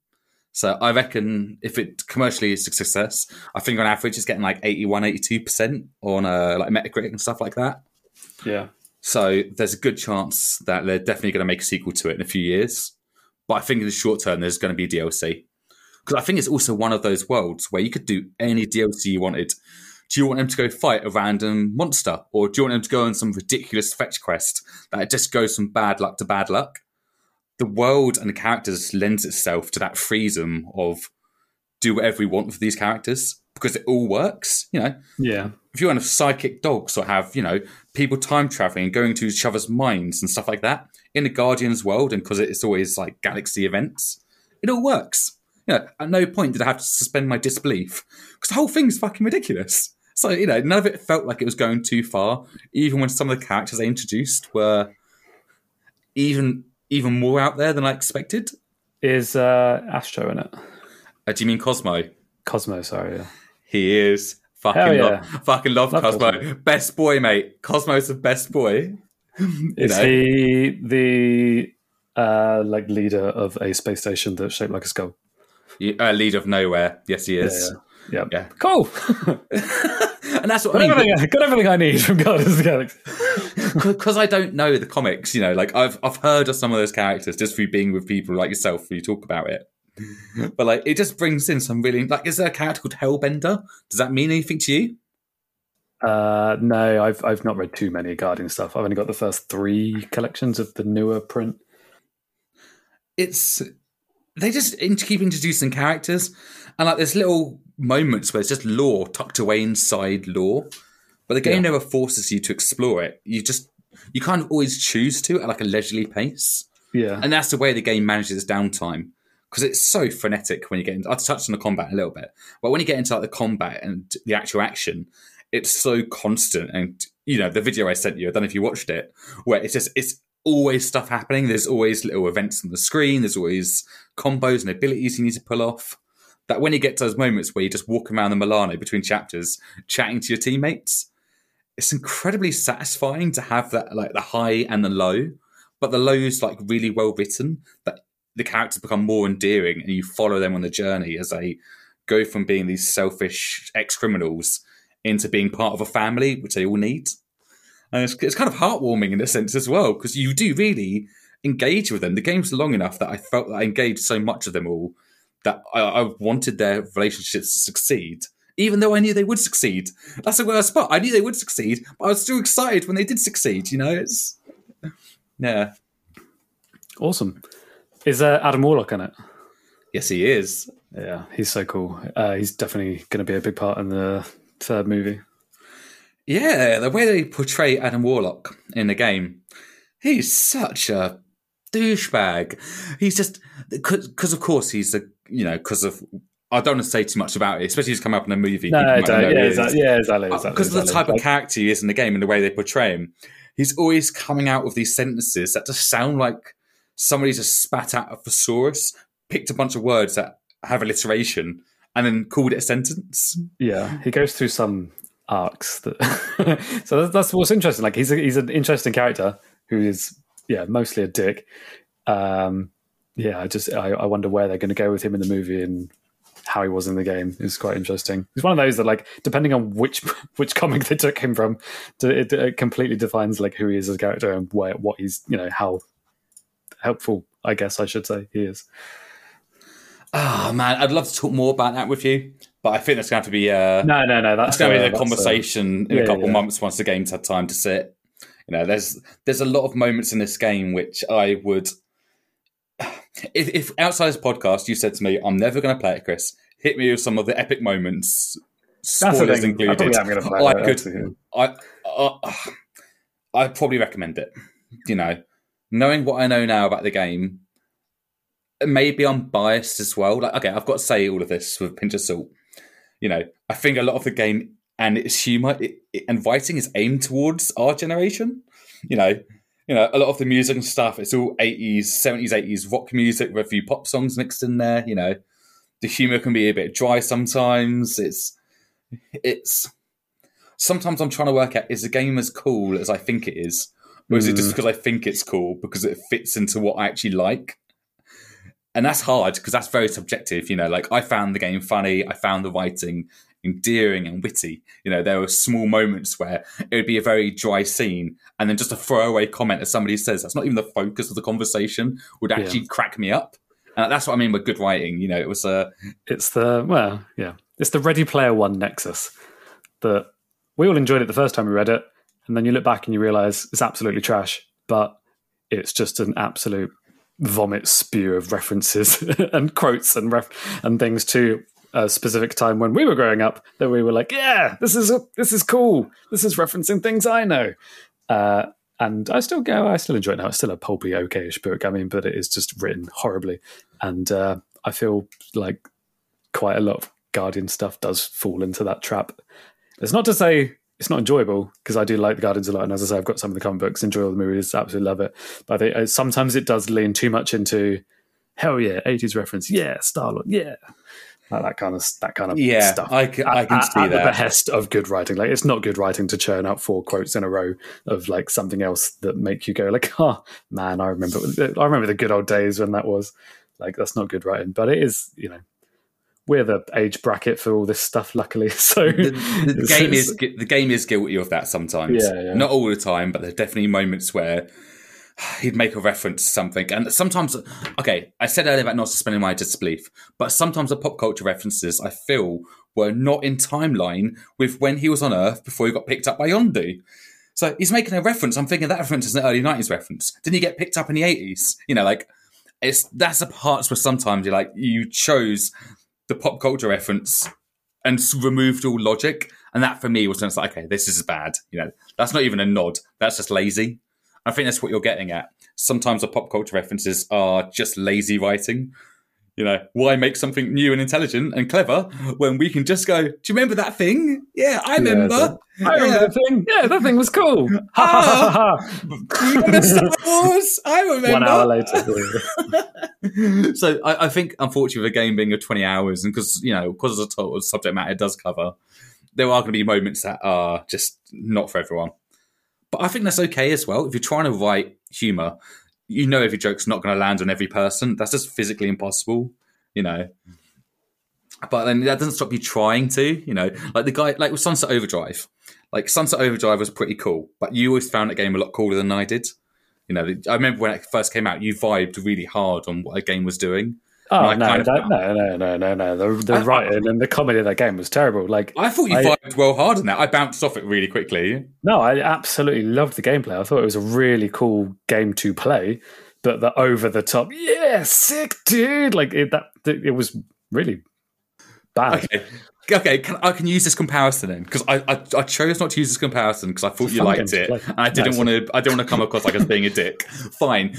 So I reckon if it commercially is a success, I think on average it's getting like 81, 82% on uh, like Metacritic and stuff like that. Yeah. So there's a good chance that they're definitely going to make a sequel to it in a few years. But I think in the short term, there's going to be DLC. Because I think it's also one of those worlds where you could do any DLC you wanted. Do you want them to go fight a random monster? Or do you want them to go on some ridiculous fetch quest that just goes from bad luck to bad luck? the world and the characters lends itself to that freedom of do whatever we want with these characters because it all works. You know, yeah. If you want to have psychic dogs or have you know people time traveling and going to each other's minds and stuff like that in the Guardians world, and because it's always like galaxy events, it all works. You know, at no point did I have to suspend my disbelief because the whole thing's fucking ridiculous. So you know, none of it felt like it was going too far, even when some of the characters they introduced were even even more out there than I expected. Is uh, Astro in it? Uh, do you mean Cosmo? Cosmo, sorry. Yeah. He is. Fucking yeah. love, fucking love, love Cosmo. Cosmo. Best boy, mate. Cosmo's the best boy. is know? he the uh, like leader of a space station that's shaped like a skull? Uh, leader of nowhere. Yes, he is. Yeah, yeah. yeah. Cool. [laughs] [laughs] and that's what got I mean. Everything, got everything I need from Guardians of the Galaxy. [laughs] Because I don't know the comics, you know, like I've I've heard of some of those characters just through being with people like yourself who talk about it. but like, it just brings in some really like. Is there a character called Hellbender? Does that mean anything to you? Uh, no, I've I've not read too many Guardian stuff. I've only got the first three collections of the newer print. It's they just keep introducing characters, and like there's little moments where it's just lore tucked away inside lore. but the game Yeah. never forces you to explore it. You just you kind of always choose to at like a leisurely pace, Yeah. and that's the way the game manages its downtime because it's so frenetic when you get into. I touched on the combat a little bit, but when you get into like the combat and the actual action, it's so constant. And you know the video I sent you, I don't know if you watched it, where it's just it's always stuff happening. There's always little events on the screen. There's always combos and abilities you need to pull off. That when you get to those moments where you just walk around the Milano between chapters, chatting to your teammates, it's incredibly satisfying to have that like the high and the low, but the low is like really well written. That the characters become more endearing, and you follow them on the journey as they go from being these selfish ex criminals into being part of a family, which they all need. And it's, it's kind of heartwarming in a sense as well, because you do really engage with them. The game's long enough that I felt that I engaged so much of them all that I, I wanted their relationships to succeed, even though I knew they would succeed. That's the worst part. I knew they would succeed, but I was still excited when they did succeed. You know, it's yeah, Awesome. Is uh, Adam Warlock in it? yes, he is. Yeah, he's so cool. Uh, he's definitely going to be a big part in the third movie. Yeah, the way they portray Adam Warlock in the game, he's such a douchebag. He's just because, of course, he's a you know because of. I don't want to say too much about it, especially he's come up in a movie. No, I don't. Yeah, exactly. Yeah, exactly. exactly because of the exactly. type of character he is in the game and the way they portray him, he's always coming out with these sentences that just sound like somebody just spat out a thesaurus, picked a bunch of words that have alliteration, and then called it a sentence. Yeah, he goes through some arcs. That [laughs] so that's, that's what's interesting. Like he's a, he's an interesting character who is yeah mostly a dick. Um, yeah, I just I, I wonder where they're going to go with him in the movie and how he was in the game is quite interesting. He's one of those that like depending on which [laughs] which comic they took him from, it, it completely defines like who he is as a character and where what he's you know how helpful I guess I should say he is. Oh man, I'd love to talk more about that with you, but I think that's going to have to be uh, No, no, no. That's going to uh, be a that's, uh, conversation in yeah, a couple yeah. months once the game's had time to sit. You know, there's there's a lot of moments in this game which I would, [sighs] if, if outside this podcast you said to me, "I'm never going to play it," Chris, hit me with some of the epic moments, spoilers. I included. probably am going to play I that, could, actually. I, uh, [sighs] I'd probably recommend it. You know, knowing what I know now about the game, maybe I'm biased as well. Like, okay, I've got to say all of this with a pinch of salt. You know, I think a lot of the game and its humor it, it, and writing is aimed towards our generation. You know, you know, a lot of the music and stuff. It's all eighties, seventies, eighties rock music with a few pop songs mixed in there. You know, the humor can be a bit dry sometimes. It's it's sometimes I'm trying to work out is the game as cool as I think it is, or is it just mm. because I think it's cool because it fits into what I actually like? And that's hard because that's very subjective. You know, like I found the game funny, I found the writing endearing and witty. You know, there were small moments where it would be a very dry scene, and then just a throwaway comment that somebody says that's not even the focus of the conversation would actually crack me up. And that's what I mean with good writing. You know, it was a it's the well, yeah, it's the Ready Player One nexus that we all enjoyed it the first time we read it, and then you look back and you realize it's absolutely trash, but it's just an absolute vomit spew of references [laughs] and quotes and ref- and things to a specific time when we were growing up that we were like, yeah, this is this is cool. This is referencing things I know. Uh, and I still go. I still enjoy it now. It's still a pulpy, okayish book. I mean, but it is just written horribly, and uh, I feel like quite a lot of Guardian stuff does fall into that trap. It's not to say it's not enjoyable because I do like the Guardians a lot, and as I say, I've got some of the comic books, enjoy all the movies, absolutely love it. But I think uh, sometimes it does lean too much into hell yeah, eighties reference, yeah, Star Lord, yeah, like that kind of that kind of yeah. stuff. I can, I can at, see at the that. behest of good writing. Like it's not good writing to churn out four quotes in a row of like something else that make you go like, [laughs] oh man, I remember I remember the good old days when that was like that's not good writing. But it is, you know, we're the age bracket for all this stuff, luckily. [laughs] So the, the it's- game it's- is the game is guilty of that sometimes. Yeah, yeah. Not all the time, but there are definitely moments where he'd make a reference to something, and sometimes, okay, I said earlier about not suspending my disbelief, but sometimes the pop culture references I feel were not in timeline with when he was on Earth before he got picked up by Yondu. So he's making a reference. I'm thinking that reference is an early '90s reference. Didn't he get picked up in the '80s? You know, like it's that's the parts where sometimes you're like you chose the pop culture reference and removed all logic And that for me was just like, okay, this is bad. You know, that's not even a nod. That's just lazy. I think that's what you're getting at. Sometimes the pop culture references are just lazy writing. You know, why make something new and intelligent and clever when we can just go, do you remember that thing? Yeah, I remember. Yeah, I remember yeah. the thing. Yeah, that thing was cool. [laughs] Ha ha ha ha. ha. [laughs] remember Star Wars? I remember. One hour later. [laughs] so I, I, think, unfortunately, the game being of 20 hours, and because, you know, because of the total subject matter it does cover, there are going to be moments that are just not for everyone. But I think that's okay as well. If you're trying to write humor, you know every joke's not going to land on every person. That's just physically impossible, you know. But then that doesn't stop you trying to, you know. Like the guy, like with Sunset Overdrive, like Sunset Overdrive was pretty cool, but you always found that game a lot cooler than I did. You know, I remember when it first came out, you vibed really hard on what a game was doing. Oh no, no, no, no, no, no, no! The, the I, writing I, and the comedy of that game was terrible. Like I thought you I, vibed well hard on that. I bounced off it really quickly. No, I absolutely loved the gameplay. I thought it was a really cool game to play. But the over the top, yeah, sick dude! Like it, that, it was really bad. Okay, okay, can, I can use this comparison then because I, I, I chose not to use this comparison because I thought you liked it, and I didn't want to I didn't want to come across like as being a dick. [laughs] Fine,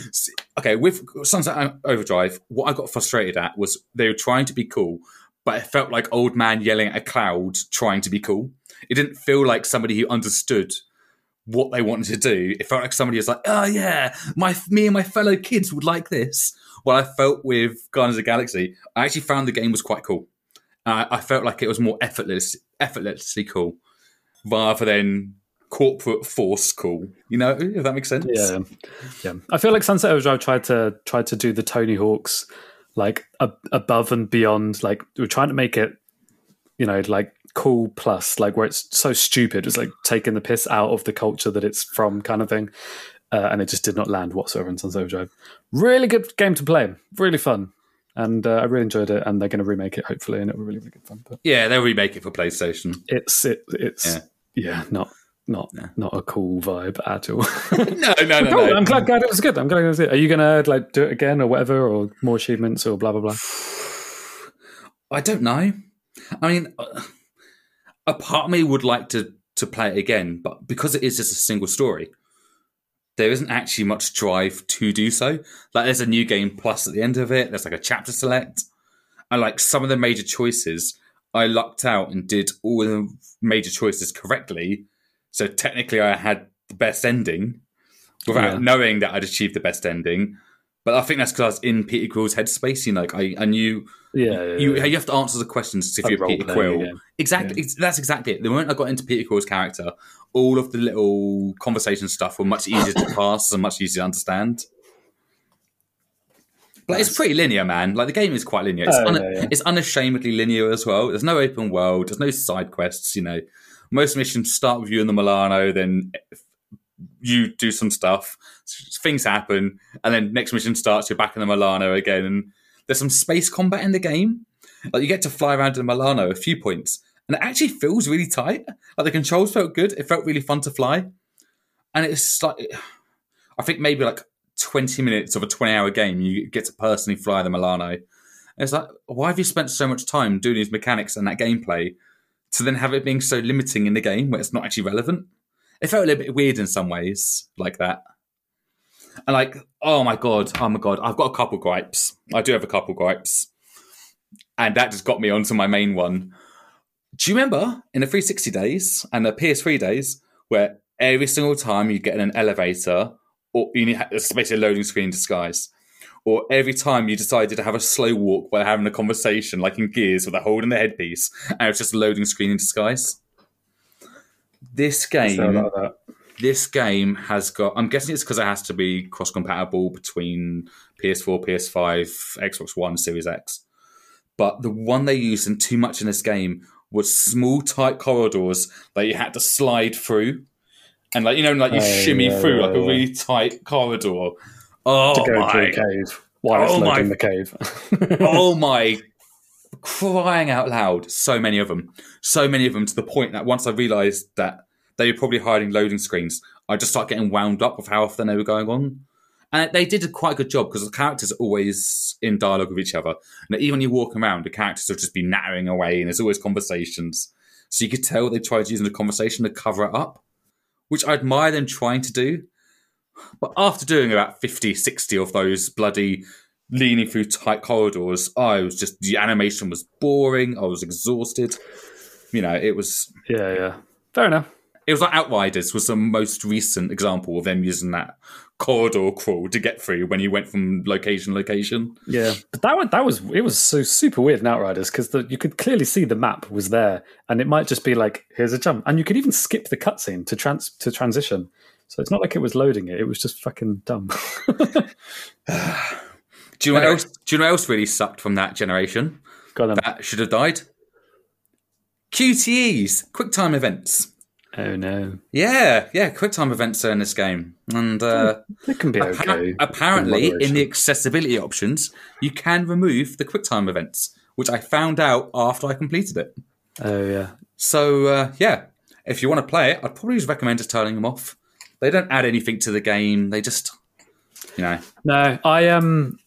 okay. With Sunset Overdrive, what I got frustrated at was they were trying to be cool, but it felt like old man yelling at a cloud trying to be cool. It didn't feel like somebody who understood what they wanted to do. It felt like somebody was like, "Oh yeah, my me and my fellow kids would like this." What I felt with Guardians of the Galaxy, I actually found the game was quite cool. Uh, I felt like it was more effortless, effortlessly cool, rather than corporate force cool. You know, if that makes sense. Yeah, yeah. I feel like Sunset Overdrive tried to tried to do the Tony Hawk's like a, above and beyond. Like we are trying to make it, you know, like cool plus, like where it's so stupid. It's like taking the piss out of the culture that it's from, kind of thing. Uh, and it just did not land whatsoever in Sunset Overdrive. Really good game to play. Really fun and uh, I really enjoyed it. And they're going to remake it hopefully, and it will really really good fun. But yeah, they'll remake it for PlayStation. It's it it's yeah, yeah not. Not yeah. not a cool vibe at all. [laughs] no, no, no, [laughs] no. I'm glad, glad it was good. I'm glad it was good. Are you gonna like do it again or whatever, or more achievements or blah blah blah? [sighs] I don't know. I mean, uh, a part of me would like to to play it again, but because it is just a single story, there isn't actually much drive to do so. Like there's a new game plus at the end of it. There's like a chapter select, and like some of the major choices, I lucked out and did all the major choices correctly. So technically, I had the best ending without yeah. knowing that I'd achieved the best ending. But I think that's because I was in Peter Quill's headspace. You know, like I, I knew. Yeah, yeah, you you have to answer the questions if you're Peter Quill. Exactly, that's exactly it. The moment I got into Peter Quill's character, all of the little conversation stuff were much easier to [coughs] pass and much easier to understand. But nice. it's pretty linear, man. Like the game is quite linear. It's, oh, un- yeah, yeah. it's unashamedly linear as well. There's no open world. There's no side quests. You know, most missions start with you in the Milano, then you do some stuff, things happen, and then next mission starts. You're back in the Milano again, and there's some space combat in the game. Like you get to fly around in the Milano a few points, and it actually feels really tight. Like the controls felt good. It felt really fun to fly, and it's like [sighs] I think maybe like twenty minutes of a twenty-hour game, you get to personally fly the Milano. And it's like, why have you spent so much time doing these mechanics and that gameplay to then have it being so limiting in the game where it's not actually relevant? It felt a little bit weird in some ways, like that. And like, oh my god, oh my god, I've got a couple gripes. I do have a couple gripes, and that just got me onto my main one do you remember in the 360 days and the PS3 days where every single time you get in an elevator or you need it's basically a loading screen in disguise, or every time you decided to have a slow walk while having a conversation, like in Gears, with a hold in the headpiece, and it's just a loading screen in disguise. This game, this game has got. I'm guessing it's because it has to be cross compatible between PS4, PS5, Xbox One, Series X. But the one they used in too much in this game was small, tight corridors that you had to slide through, and like you know, like you oh, shimmy yeah, through yeah, like yeah. a really tight corridor. Oh to go my! To a cave while oh it's in the cave. oh [laughs] my! Crying out loud! So many of them, so many of them, to the point that once I realised that they were probably hiding loading screens, I just started getting wound up with how often they were going on. And they did a quite good job because the characters are always in dialogue with each other. And even when you walk around, the characters will just be nattering away and there's always conversations. So you could tell they tried using the conversation to cover it up, which I admire them trying to do. But after doing about 50, 60 of those bloody leaning through tight corridors, I was just, the animation was boring. I was exhausted. You know, it was. Yeah, yeah. Fair enough. It was like Outriders was the most recent example of them using that corridor crawl to get through when you went from location to location. Yeah, but that one, that was it was so super weird in Outriders because you could clearly see the map was there, and it might just be like here's a jump, and you could even skip the cutscene to trans to transition. So it's not like it was loading it; it was just fucking dumb. [sighs] do you know what else? Do you know what else really sucked from that generation? That should have died. QTEs, QuickTime events. Oh no! Yeah, yeah. QuickTime events are in this game, and uh, it can be okay. apparently, in, in the accessibility options, you can remove the QuickTime events, which I found out after I completed it. Oh yeah. So uh, yeah, if you want to play it, I'd probably just recommend just turning them off. They don't add anything to the game. They just, you know. No, I um.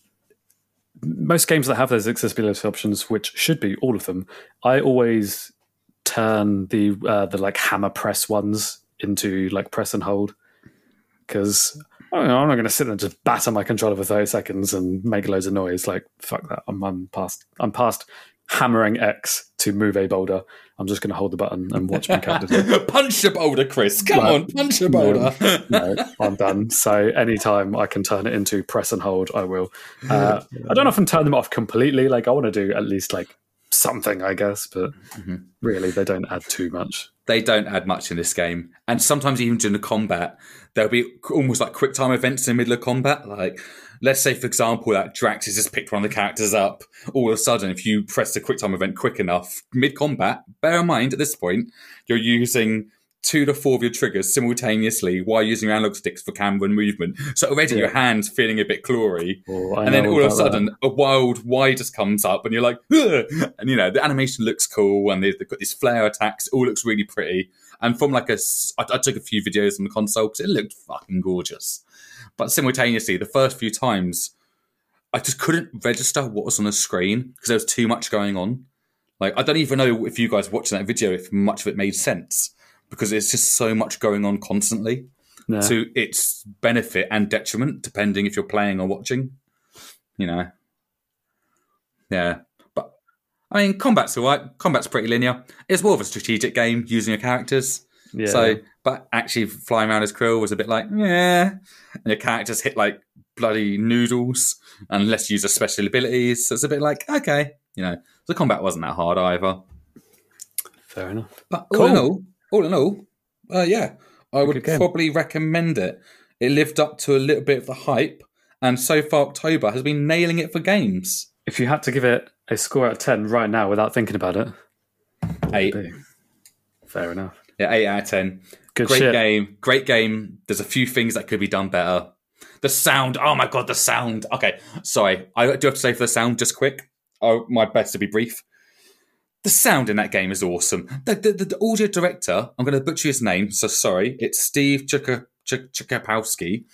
Most games that have those accessibility options, which should be all of them, I always turn the uh, the like hammer press ones into like press and hold because I'm not going to sit there and just batter my controller for thirty seconds and make loads of noise. Like fuck that. I'm, I'm past. I'm past hammering X to move a boulder. I'm just going to hold the button and watch my character. [laughs] punch the boulder, Chris. Come on, punch the boulder. No, no, I'm done. So anytime I can turn it into press and hold, I will. Uh, [laughs] I don't often turn them off completely. Like I want to do at least like something, I guess, but mm-hmm. really they don't add too much. They don't add much in this game, and sometimes even during the combat, there'll be almost like quick time events in the middle of combat. Like, let's say, for example, that Drax has just picked one of the characters up. All of a sudden, if you press the quick time event quick enough mid combat, bear in mind at this point you're using two to four of your triggers simultaneously while using your analog sticks for camera and movement. So already yeah. your hand's feeling a bit clawy. Oh, and then all of a sudden that. a wild Y just comes up and you're like, Ugh! and you know, the animation looks cool and they've got these flare attacks. It all looks really pretty. And from like a, I, I took a few videos on the console because it looked fucking gorgeous. But simultaneously, the first few times, I just couldn't register what was on the screen because there was too much going on. Like, I don't even know if you guys watching that video, if much of it made sense because there's just so much going on constantly no. to its benefit and detriment, depending if you're playing or watching. You know, yeah. But I mean, combat's alright. Combat's pretty linear. It's more of a strategic game using your characters. Yeah. So, but actually, flying around as Quill was a bit like, yeah. And your characters hit like bloody noodles, unless let's use a special abilities. So it's a bit like, okay, you know, the combat wasn't that hard either. Fair enough. But cool. all in all, all in all, uh, yeah, I would probably recommend it. It lived up to a little bit of the hype, and so far October has been nailing it for games. If you had to give it a score out of ten right now without thinking about it, eight. Fair enough. Yeah, eight out of ten. Good great shit. game. Great game. There's a few things that could be done better. The sound. Oh my god, the sound. Okay, sorry. I do have to say for the sound, just quick. Oh, my best to be brief the sound in that game is awesome. The, the, the audio director, I'm going to butcher his name, so sorry, it's Steve Chikopowski.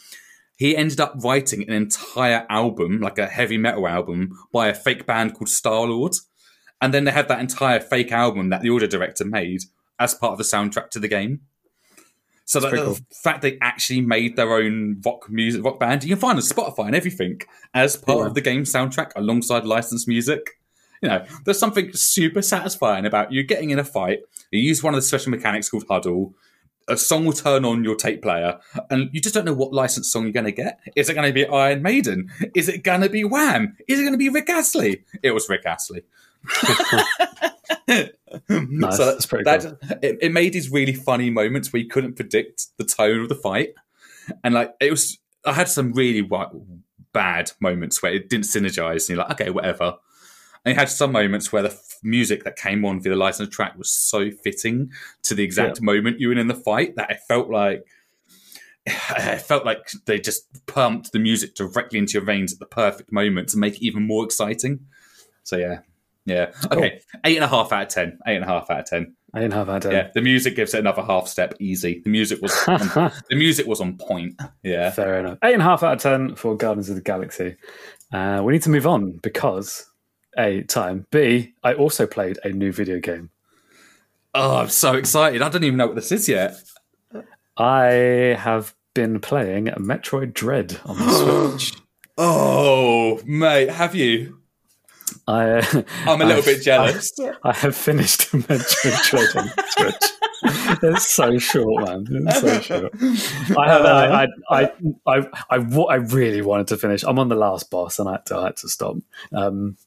He ended up writing an entire album, like a heavy metal album, by a fake band called Starlord. And then they had that entire fake album that the audio director made as part of the soundtrack to the game. So the, cool. fact they actually made their own rock music, rock band, you can find on Spotify and everything as part yeah. of the game soundtrack alongside licensed music you know, there's something super satisfying about you getting in a fight. You use one of the special mechanics called huddle. A song will turn on your tape player, and you just don't know what licensed song you're going to get. Is it going to be Iron Maiden? Is it going to be Wham? Is it going to be Rick Astley? It was Rick Astley. [laughs] [laughs] nice. So that's pretty that, cool. It, it made these really funny moments where you couldn't predict the tone of the fight, and like it was. I had some really bad moments where it didn't synergize, and you're like, okay, whatever. And it had some moments where the f- music that came on via the licensed track was so fitting to the exact yeah. moment you were in the fight that it felt like [sighs] it felt like they just pumped the music directly into your veins at the perfect moment to make it even more exciting. So yeah, yeah. Okay, eight and a half out of ten. Eight and a half out of ten. Eight and a half out of ten. Yeah, the music gives it another half step easy. The music was [laughs] on, the music was on point. Yeah, fair enough. Eight and a half out of ten for Guardians of the Galaxy. Uh, we need to move on because a time. B, I also played a new video game. Oh, I'm so excited! I don't even know what this is yet. I have been playing Metroid Dread on the [gasps] Switch. Oh, mate, have you? I, I'm a little bit jealous. I, I have finished [laughs] Metroid Dread on the Switch. It's so short, man. It's so short. I have. I, I, I, I, I, I really wanted to finish. I'm on the last boss, and I had to, I had to stop. Um,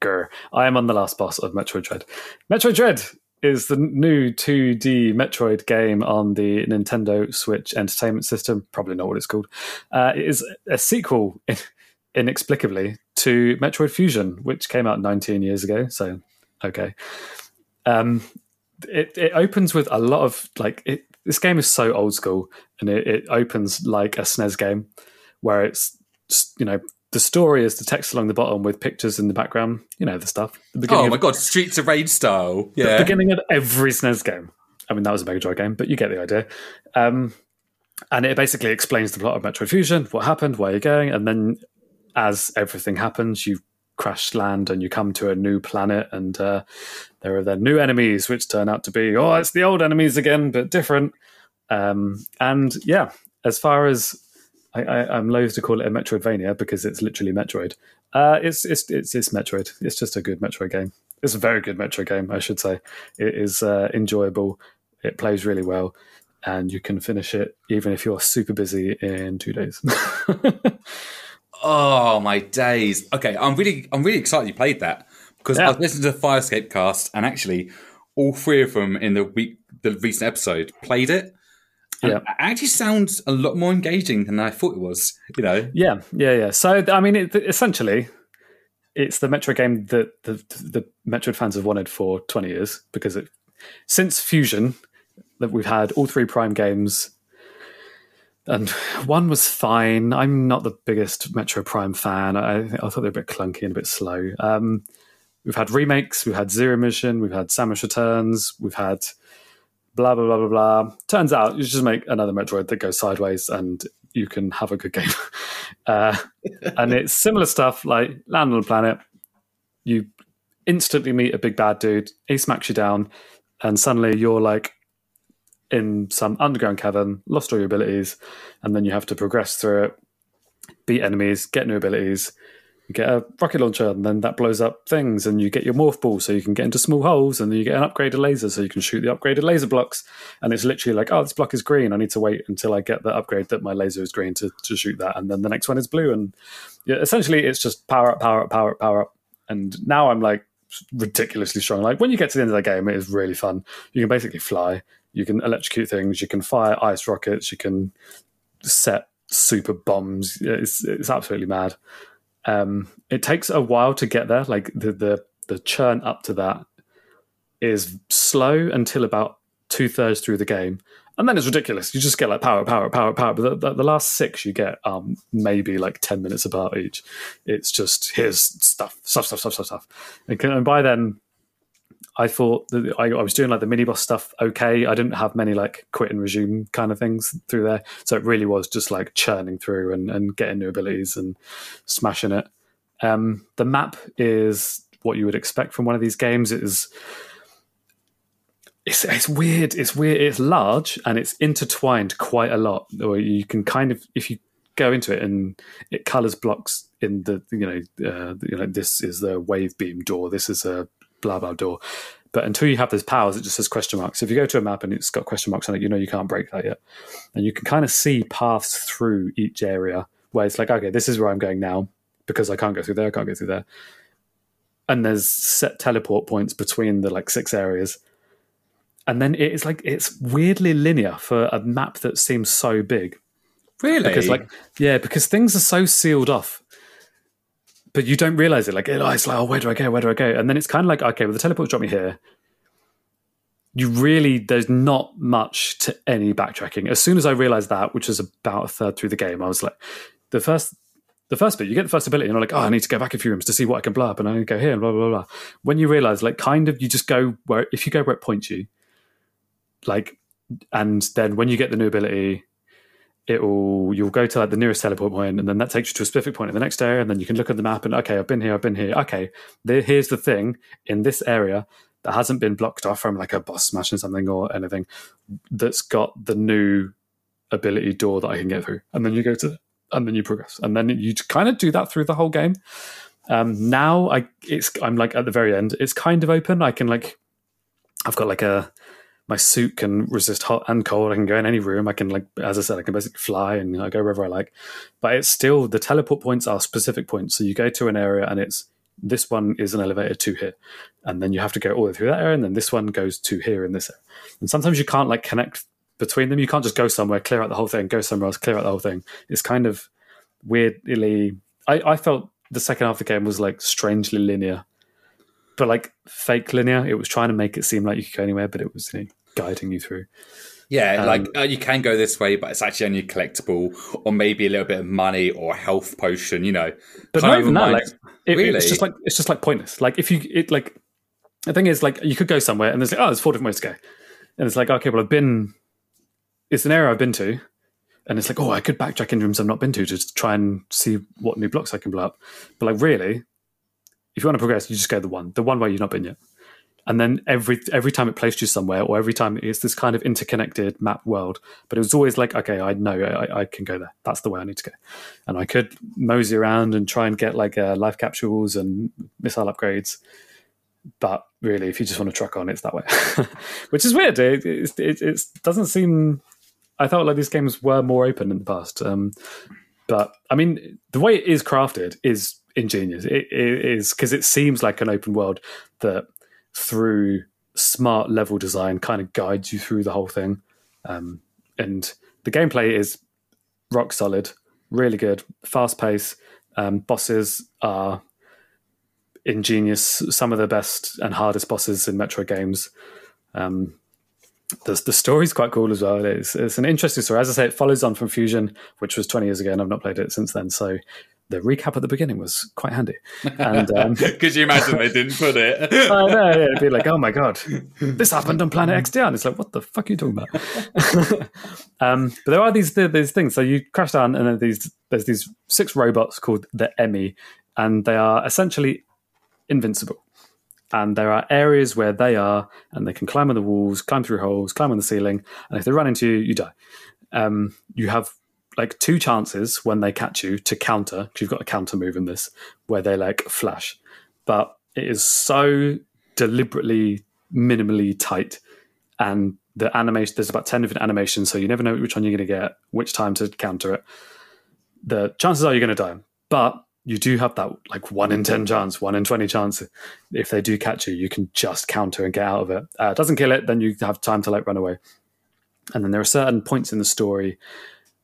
grr. I am on the last boss of Metroid Dread. Metroid Dread is the new 2D Metroid game on the Nintendo Switch Entertainment System. Probably not what it's called. Uh, it is a sequel, inexplicably, to Metroid Fusion, which came out 19 years ago. So, okay. Um, it, it opens with a lot of like it, this game is so old school, and it, it opens like a SNES game, where it's you know the story is the text along the bottom with pictures in the background. You know the stuff. The Oh of, my god, Streets of Rage style. the Yeah. beginning of every SNES game. I mean, that was a Mega Drive game, but you get the idea. Um, and it basically explains the plot of Metroid Fusion, what happened, where you're going, and then as everything happens, you crash land and you come to a new planet, and uh, there are then new enemies, which turn out to be oh, it's the old enemies again, but different. Um, and yeah, as far as I, I, I'm loath to call it a Metroidvania because it's literally Metroid. Uh, it's, it's it's it's Metroid. It's just a good Metroid game. It's a very good Metroid game, I should say. It is uh, enjoyable. It plays really well, and you can finish it even if you're super busy in two days. [laughs] Oh my days. Okay, I'm really I'm really excited you played that because Yeah. I've listened to the Firescape cast and actually all three of them in the week the recent episode played it. And Yeah. it actually sounds a lot more engaging than I thought it was. You know, yeah, yeah, yeah. So I mean, it, essentially, it's the Metroid game that the the Metroid fans have wanted for 20 years because it, since Fusion, that we've had all three Prime games. And one was fine. I'm not the biggest Metroid Prime fan. I, I thought they were a bit clunky and a bit slow. Um, we've had remakes. We've had Zero Mission. We've had Samus Returns. We've had blah blah blah blah blah. Turns out you just make another Metroid that goes sideways, and you can have a good game. [laughs] Uh, and it's similar stuff like land on a planet. You instantly meet a big bad dude. He smacks you down, and suddenly you're like in some underground cavern, lost all your abilities, and then you have to progress through it, beat enemies, get new abilities. You get a rocket launcher, and then that blows up things, and you get your morph ball, so you can get into small holes, and then you get an upgraded laser, so you can shoot the upgraded laser blocks. And it's literally like, oh, this block is green. I need to wait until I get the upgrade that my laser is green to, to shoot that, and then the next one is blue. And yeah, essentially, it's just power up, power up, power up, power up. And now I'm like ridiculously strong. Like when you get to the end of the game, it is really fun. You can basically fly. You can electrocute things. You can fire ice rockets. You can set super bombs. It's it's absolutely mad. Um, it takes a while to get there. Like the the the churn up to that is slow until about two thirds through the game, and then it's ridiculous. You just get like power, power, power, power. But the, the, the last six you get um maybe like ten minutes apart each. It's just here's stuff, stuff, stuff, stuff, stuff, stuff. And, can- and by then, I thought that I, I was doing like the mini boss stuff okay. I didn't have many like quit and resume kind of things through there. So it really was just like churning through and, and getting new abilities and smashing it. Um, the map is what you would expect from one of these games. It is it's, it's weird. It's weird. It's large and it's intertwined quite a lot. Or you can kind of, if you go into it and it colors blocks in the, you know, uh, you know, this is the wave beam door. This is a blah blah door. But until you have those powers, it just says question marks. If you go to a map and it's got question marks on it, you know you can't break that yet. And you can kind of see paths through each area where it's like, okay, this is where I'm going now because I can't go through there, I can't go through there. And there's set teleport points between the like six areas. And then it's like it's weirdly linear for a map that seems so big. really? Because like yeah, because things are so sealed off. But you don't realize it. Like oh, it's like, oh, where do I go? Where do I go? And then it's kind of like, okay, well, the teleport's dropped me here. You really, there's not much to any backtracking. As soon as I realized that, which was about a third through the game, I was like, the first, the first bit, you get the first ability, and you're like, oh, I need to go back a few rooms to see what I can blow up, and I need to go here, and blah blah. blah. When you realize, like, kind of, you just go where if you go where it points you, like, and then when you get the new ability, it'll you'll go to like the nearest teleport point and then that takes you to a specific point in the next area and then you can look at the map and okay i've been here i've been here okay there, here's the thing in this area that hasn't been blocked off from like a boss smashing something or anything that's got the new ability door that I can get through. And then you go to and then you progress. And then you kind of do that through the whole game. Um, now I it's I'm like at the very end. It's kind of open. I can like I've got like a my suit can resist hot and cold. I can go in any room. I can like as I said, I can basically fly and I go wherever I like. But it's still the teleport points are specific points. So you go to an area and it's this one is an elevator to here, and then you have to go all the way through that area, and then this one goes to here in this area. And sometimes you can't like connect between them. You can't just go somewhere, clear out the whole thing, go somewhere else, clear out the whole thing. It's kind of weirdly. I, I felt the second half of the game was like strangely linear, but like fake linear. It was trying to make it seem like you could go anywhere, but it was you know, guiding you through. Yeah, um, like uh, you can go this way, but it's actually only a collectible, or maybe a little bit of money or a health potion. You know, but not even that. Like, it, really? it's just like it's just like pointless. Like if you it like the thing is like you could go somewhere and there's like oh there's four different ways to go, and it's like okay well I've been it's an area I've been to, and it's like oh I could backtrack into rooms I've not been to to try and see what new blocks I can blow up, but like really, if you want to progress, you just go the one the one way you've not been yet and then every every time it placed you somewhere or every time it's this kind of interconnected map world but it was always like okay i know I, I, can go there. That's the way i need to go. And i could mosey around and try and get like uh, life capsules and missile upgrades but really if you just want to truck on it's that way. [laughs] Which is weird. It, it, it, it, doesn't seem i felt like these games were more open in the past um, but i mean the way it is crafted is ingenious. It, it is because it seems like an open world that through smart level design kind of guides you through the whole thing. Um, and the gameplay is rock solid, really good, fast pace. Um, bosses are ingenious, some of the best and hardest bosses in Metroid games. Um, the, the story's quite cool as well. It's, it's an interesting story. As I say, it follows on from Fusion, which was 20 years ago, and I've not played it since then. So the recap at the beginning was quite handy. And [laughs] um, could you imagine they didn't put it? [laughs] I know. Yeah, it'd be like, oh my god, this happened on Planet XDR. And it's like, what the fuck are you talking about? [laughs] um, but there are these these things. So you crash down, and then these there's these six robots called the Emmy, and they are essentially invincible. And there are areas where they are, and they can climb on the walls, climb through holes, climb on the ceiling, and if they run into you, you die. Um, you have like two chances when they catch you to counter because you've got a counter move in this where they like flash. But it is so deliberately minimally tight and the animation there's about 10 different animations so you never know which one you're going to get which time to counter it. The chances are you're going to die but you do have that like 1 in 10 chance 1 in 20 chance. If they do catch you you can just counter and get out of it. Uh, it doesn't kill it then you have time to like run away. And then there are certain points in the story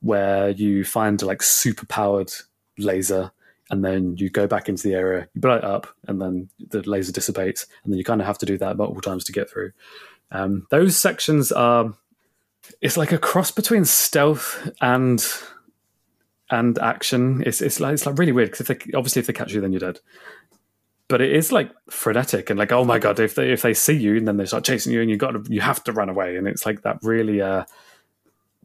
where you find like super powered laser and then you go back into the area, you blow it up, and then the laser dissipates, and then you kind of have to do that multiple times to get through. Um, those sections are it's like a cross between stealth and and action. It's it's like it's like really weird because if they obviously if they catch you, then you're dead. But it is like frenetic and like oh my god, if they if they see you and then they start chasing you and you got to you have to run away, and it's like that really uh,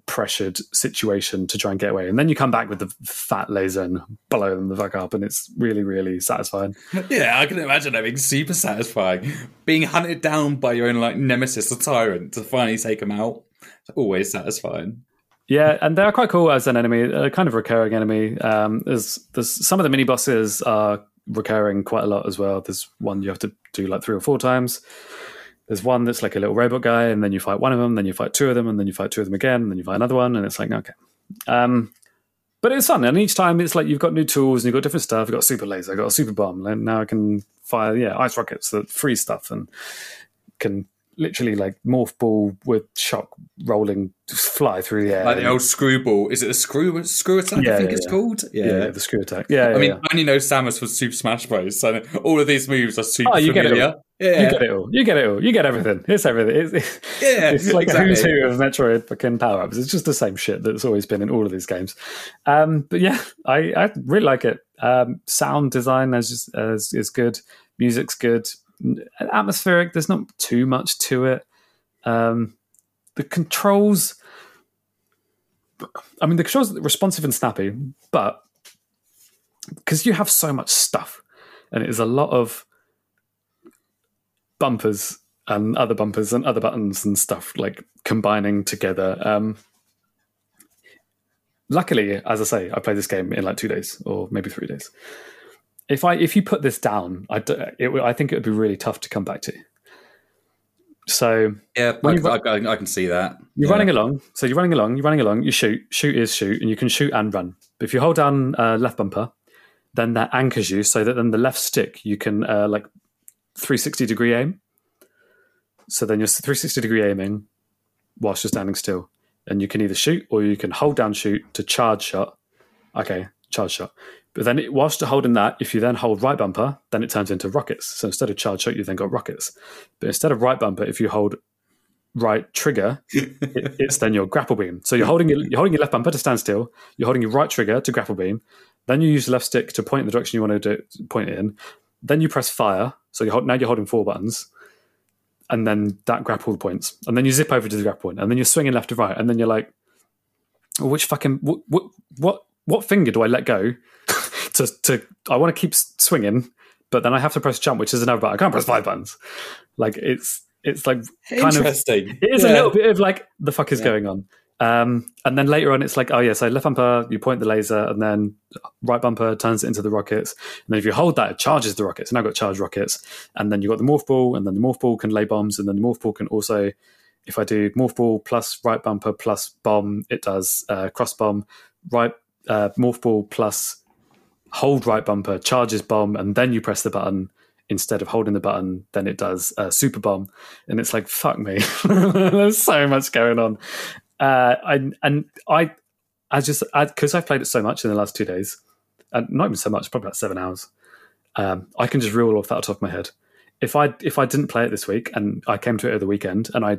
pressured situation to try and get away. And then you come back with the fat laser and blow them the fuck up, and it's really, really satisfying. Yeah, I can imagine that being super satisfying. Being hunted down by your own like nemesis or tyrant to finally take them out. It's always satisfying. Yeah, and they're quite cool as an enemy, a kind of recurring enemy. Um, there's there's some of the mini bosses are recurring quite a lot as well. There's one you have to do like three or four times there's one that's like a little robot guy, and then you fight one of them, then you fight two of them, and then you fight two of them again, and then you fight another one, and it's like okay. Um, but it's fun, and each time it's like you've got new tools and you've got different stuff. You've got a super laser, I've got a super bomb, and now I can fire yeah ice rockets that freeze stuff and can literally like morph ball with shock rolling fly through the air. Like the old screwball. Is it a screw screw attack? Yeah, I think yeah, it's yeah. called. Yeah. the screw attack. Yeah, I mean, I only know Samus for Super Smash Bros. So all of these moves are super oh, you familiar. Get it all. Yeah. You get it all. You get it all. You get everything. It's everything. It's, yeah, it's like exactly. who's who of Metroid fucking power ups. It's just the same shit that's always been in all of these games. Um, but yeah, I, I really like it. Um, sound design is, just, is is good. Music's good. Atmospheric. There's not too much to it. Um, the controls, I mean, the controls are responsive and snappy, but because you have so much stuff and it is a lot of bumpers and other bumpers and other buttons and stuff like combining together. Um, luckily, as I say, I played this game in like two days or maybe three days. If I if you put this down, I d- it, I think it would be really tough to come back to. So Yeah, I, When you I, I, I can see that. you're Yeah. running along. So you're running along. You're running along. You shoot. Shoot is shoot, and you can shoot and run. But if you hold down uh, left bumper, then that anchors you, so that then the left stick you can uh, like 360 degree aim. So then you're 360 degree aiming whilst you're standing still, and you can either shoot or you can hold down shoot to charge shot. Okay, charge shot. But then it, whilst you're holding that, if you then hold right bumper, then it turns into rockets. So instead of charge shot, you then got rockets. But instead of right bumper, if you hold right trigger, it, [laughs] it's then your grapple beam. So you're holding your, you're holding your left bumper to stand still. You're holding your right trigger to grapple beam. Then you use the left stick to point in the direction you want to do, point it in. Then you press fire. So you hold, now you're holding four buttons, and then that grapple points. And then you zip over to the grapple point, and then you're swinging left to right. And then you're like, which fucking what what what, what finger do I let go [laughs] to to? I want to keep swinging, but then I have to press jump, which is another button. I can't press five buttons. Like it's it's like kind of Interesting. it is a little bit of like the fuck is Yeah. going on. Um, and then later on, it's like, oh yeah, so left bumper, you point the laser, and then right bumper turns it into the rockets. And then if you hold that, it charges the rockets. And I've got charged rockets. And then you've got the morph ball, and then the morph ball can lay bombs, and then the morph ball can also, if I do morph ball plus right bumper plus bomb, it does uh, cross bomb. Right uh, morph ball plus hold right bumper charges bomb, and then you press the button instead of holding the button, then it does uh, super bomb, and it's like fuck me. [laughs] There's so much going on, uh, I, and I, I just because I've played it so much in the last two days, and not even so much, probably about seven hours. Um, I can just reel off that off top of my head. If I if I didn't play it this week and I came to it over the weekend and I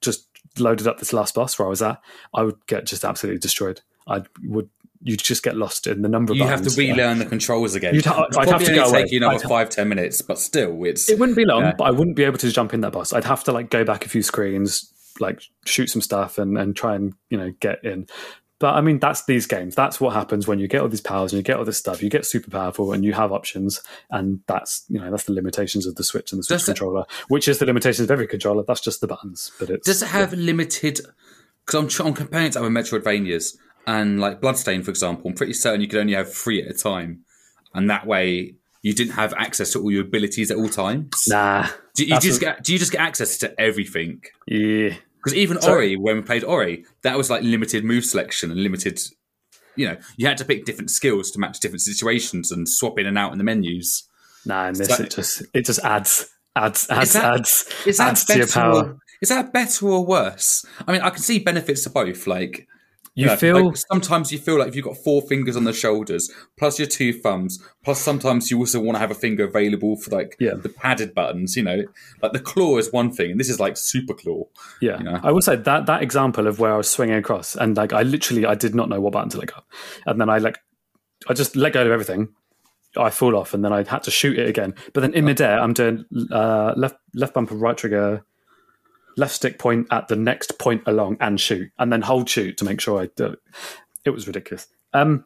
just loaded up this last boss where I was at, I would get just absolutely destroyed. I would you'd just get lost in the number of buttons. You have to relearn the controls again. You'd ha- I'd have to go away. take you another I'd five ten minutes, but still, it's It wouldn't be long, Yeah. but I wouldn't be able to jump in that bus. I'd have to like go back a few screens, like shoot some stuff and, and try and, you know, get in. But I mean, that's these games. That's what happens when you get all these powers and you get all this stuff. You get super powerful and you have options, and that's you know that's the limitations of the Switch and the Switch Does it- controller, which is the limitations of every controller. That's just the buttons. But it's Does it have limited? Because I'm, I'm comparing it to other Metroidvanias and like Bloodstain, for example. I'm pretty certain you could only have three at a time, and that way you didn't have access to all your abilities at all times. nah. do you just a- get? Do you just get access to everything? Yeah, Because even So- Ori, when we played Ori, that was like limited move selection and limited. You know, you had to pick different skills to match different situations and swap in and out in the menus. nah. In this, So- it just it just adds adds adds that- adds Is that adds to your better? power. Or, is that better or worse? I mean, I can see benefits to both. Like You know, feel like, sometimes you feel like if you've got four fingers on the shoulders, plus your two thumbs, plus sometimes you also want to have a finger available for like Yeah. the padded buttons. You know, like the claw is one thing, and this is like super claw. Yeah, you know? I will say that that example of where I was swinging across and like I literally I did not know what button to let go, and then I like I just let go of everything. I fall off, and then I had to shoot it again. But then in midair, I'm doing uh, left left bumper, right trigger, left stick point at the next point along and shoot, and then hold shoot to make sure I do it. It was ridiculous. Um,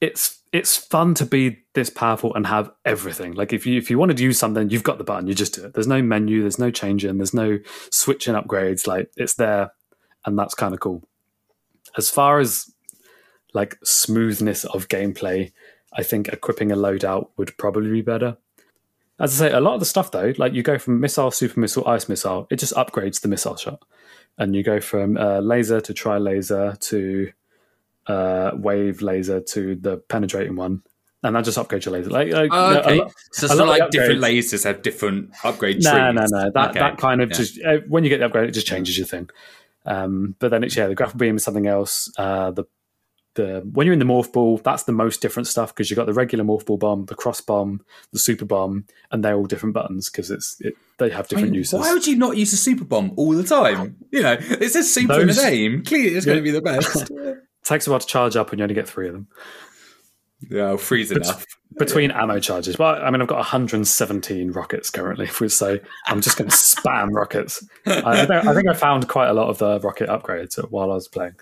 it's it's fun to be this powerful and have everything. Like if you if you wanted to use something, you've got the button, you just do it. There's no menu, there's no changing, there's no switching upgrades. Like it's there, and that's kind of cool. As far as like smoothness of gameplay, I think equipping a loadout would probably be better. As I say, a lot of the stuff though, like you go from missile, super missile, ice missile, it just upgrades the missile shot, and you go from uh, laser to tri laser to uh, wave laser to the penetrating one, and that just upgrades your laser. Like, like Oh, okay, lot- so, lot of like different lasers have different upgrade no, no, no. That Okay, that kind of yeah. just uh, when you get the upgrade, it just changes your thing. Um, but then it's yeah, the grapple beam is something else. Uh, the the when you're in the morph ball, that's the most different stuff because you've got the regular morph ball bomb, the cross bomb, the super bomb, and they're all different buttons because it's it, they have I different mean, uses. why would you not use a super bomb all the time? You know, it says super in the Those- name. Clearly, it's going to be the best. [laughs] takes a while to charge up, and you only get three of them yeah, freeze enough. Between ammo charges. Well, I mean, I've got 117 rockets currently, so I'm just going [laughs] to spam rockets. I, I, think, I think I found quite a lot of the rocket upgrades while I was playing.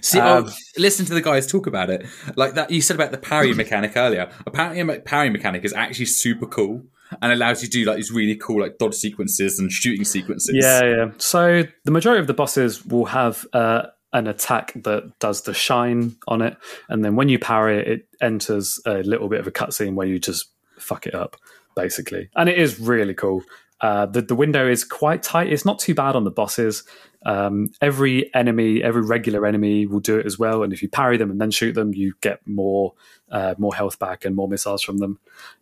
See, Um, oh, listen to the guys talk about it. Like that, you said about the parry [laughs] mechanic earlier. Apparently, a parry mechanic is actually super cool, and allows you to do like these really cool like dodge sequences and shooting sequences. Yeah, yeah. So the majority of the bosses will have uh, an attack that does the shine on it, and then when you parry it, it enters a little bit of a cutscene where you just fuck it up, basically. And it is really cool. Uh, the the window is quite tight. It's not too bad on the bosses. Um, every enemy, every regular enemy, will do it as well. And if you parry them and then shoot them, you get more uh, more health back and more missiles from them.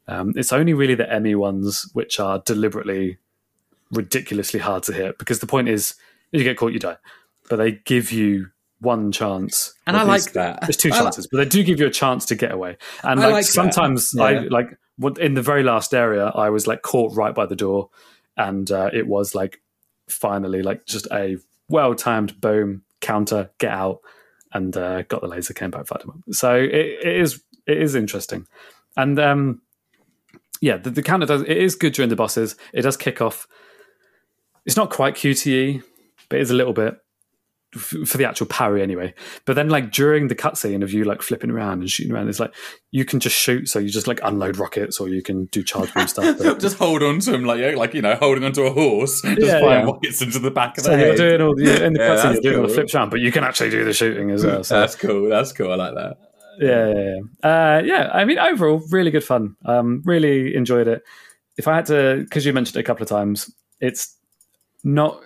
Um, it's only really the EMMI ones which are deliberately ridiculously hard to hit because the point is if you get caught, you die. But they give you one chance, and I like that. There's two chances, but they do give you a chance to get away. And like, like sometimes, I like in the very last area, I was like caught right by the door, and uh, it was like finally like just a well timed boom counter, get out, and uh, got the laser, came back, fired him up. So it, it is it is interesting, and um, yeah, the, the counter does it is good during the bosses. It does kick off. It's not quite QTE, but it's a little bit for the actual parry anyway. But then, like during the cutscene of you like flipping around and shooting around, it's like you can just shoot. So you just like unload rockets, or you can do charge beam stuff. But, [laughs] just hold on to him like yeah, like you know, holding onto a horse, just Yeah, firing yeah. rockets into the back of so the you're head. doing all the, in the [laughs] Yeah, cutscene, you're doing all the cool. flips around, but you can actually do the shooting as well. So That's cool. That's cool. I like that. yeah, yeah, yeah. Uh, yeah. I mean, overall, really good fun. Um, really enjoyed it. If I had to, because you mentioned it a couple of times, it's not.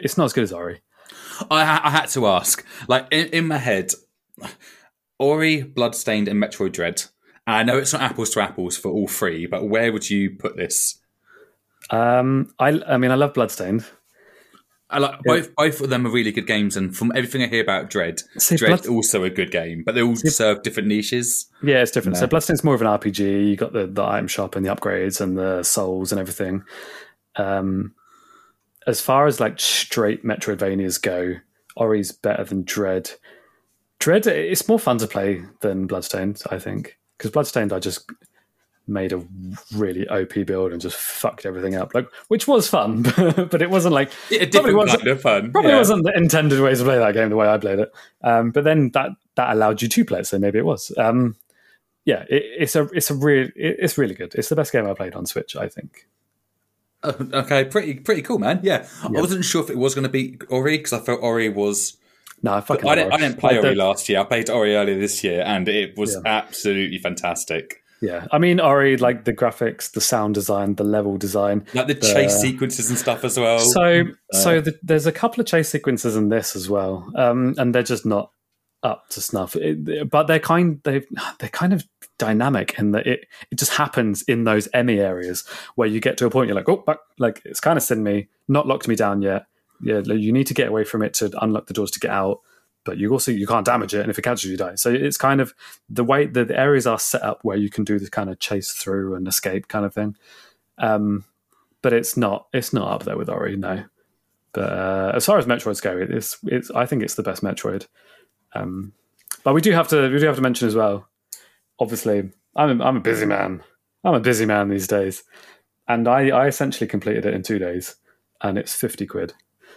It's not as good as Ori. I, I had to ask, like in, in my head, Ori, Bloodstained, and Metroid Dread. And I know it's not apples to apples for all three, but where would you put this? Um, I, I mean, I love Bloodstained. I like both. Both of them are really good games, and from everything I hear about Dread, See, Dread's Blood- also a good game, but they all serve different niches. Yeah, it's different. No. So Bloodstained's more of an RPG. You got the, the item shop and the upgrades and the souls and everything. Um, as far as like straight Metroidvanias go, Ori's better than Dread. Dread, it's more fun to play than Bloodstained, I think, because Bloodstained, I just made a really OP build and just fucked everything up, like which was fun, [laughs] but it wasn't like A Probably wasn't- kind of fun. probably yeah. wasn't the intended way to play that game the way I played it. Um, but then that that allowed you to play it, so maybe it was. Um, yeah, it, it's a it's a real it, it's really good. It's the best game I played on Switch, I think. [laughs] Okay, pretty pretty cool, man. Yeah, I wasn't sure if it was going to be Ori because I felt Ori was. No, I fucking I didn't, I didn't play Ori last year. I played Ori earlier this year, and it was Yeah. absolutely fantastic. Yeah, I mean Ori, like the graphics, the sound design, the level design. Like the chase sequences and stuff as well. So so the, there's a couple of chase sequences in this as well, um, and they're just not up to snuff. It, but they're kind they they're kind of dynamic in that it it just happens in those EMMI areas where you get to a point you're like oh back, like it's kind of sent me not locked me down yet. Yeah, you need to get away from it to unlock the doors to get out. But you also you can't damage it, and if it catches you, you die. So it's kind of the way the, the areas are set up where you can do this kind of chase through and escape kind of thing. Um, but it's not it's not up there with Ori, no. But uh, as far as Metroids go, it's it's I think it's the best Metroid. Um, but we do have to we do have to mention as well. Obviously, I'm a, I'm a busy man. I'm a busy man these days, and I I essentially completed it in two days, and it's fifty quid.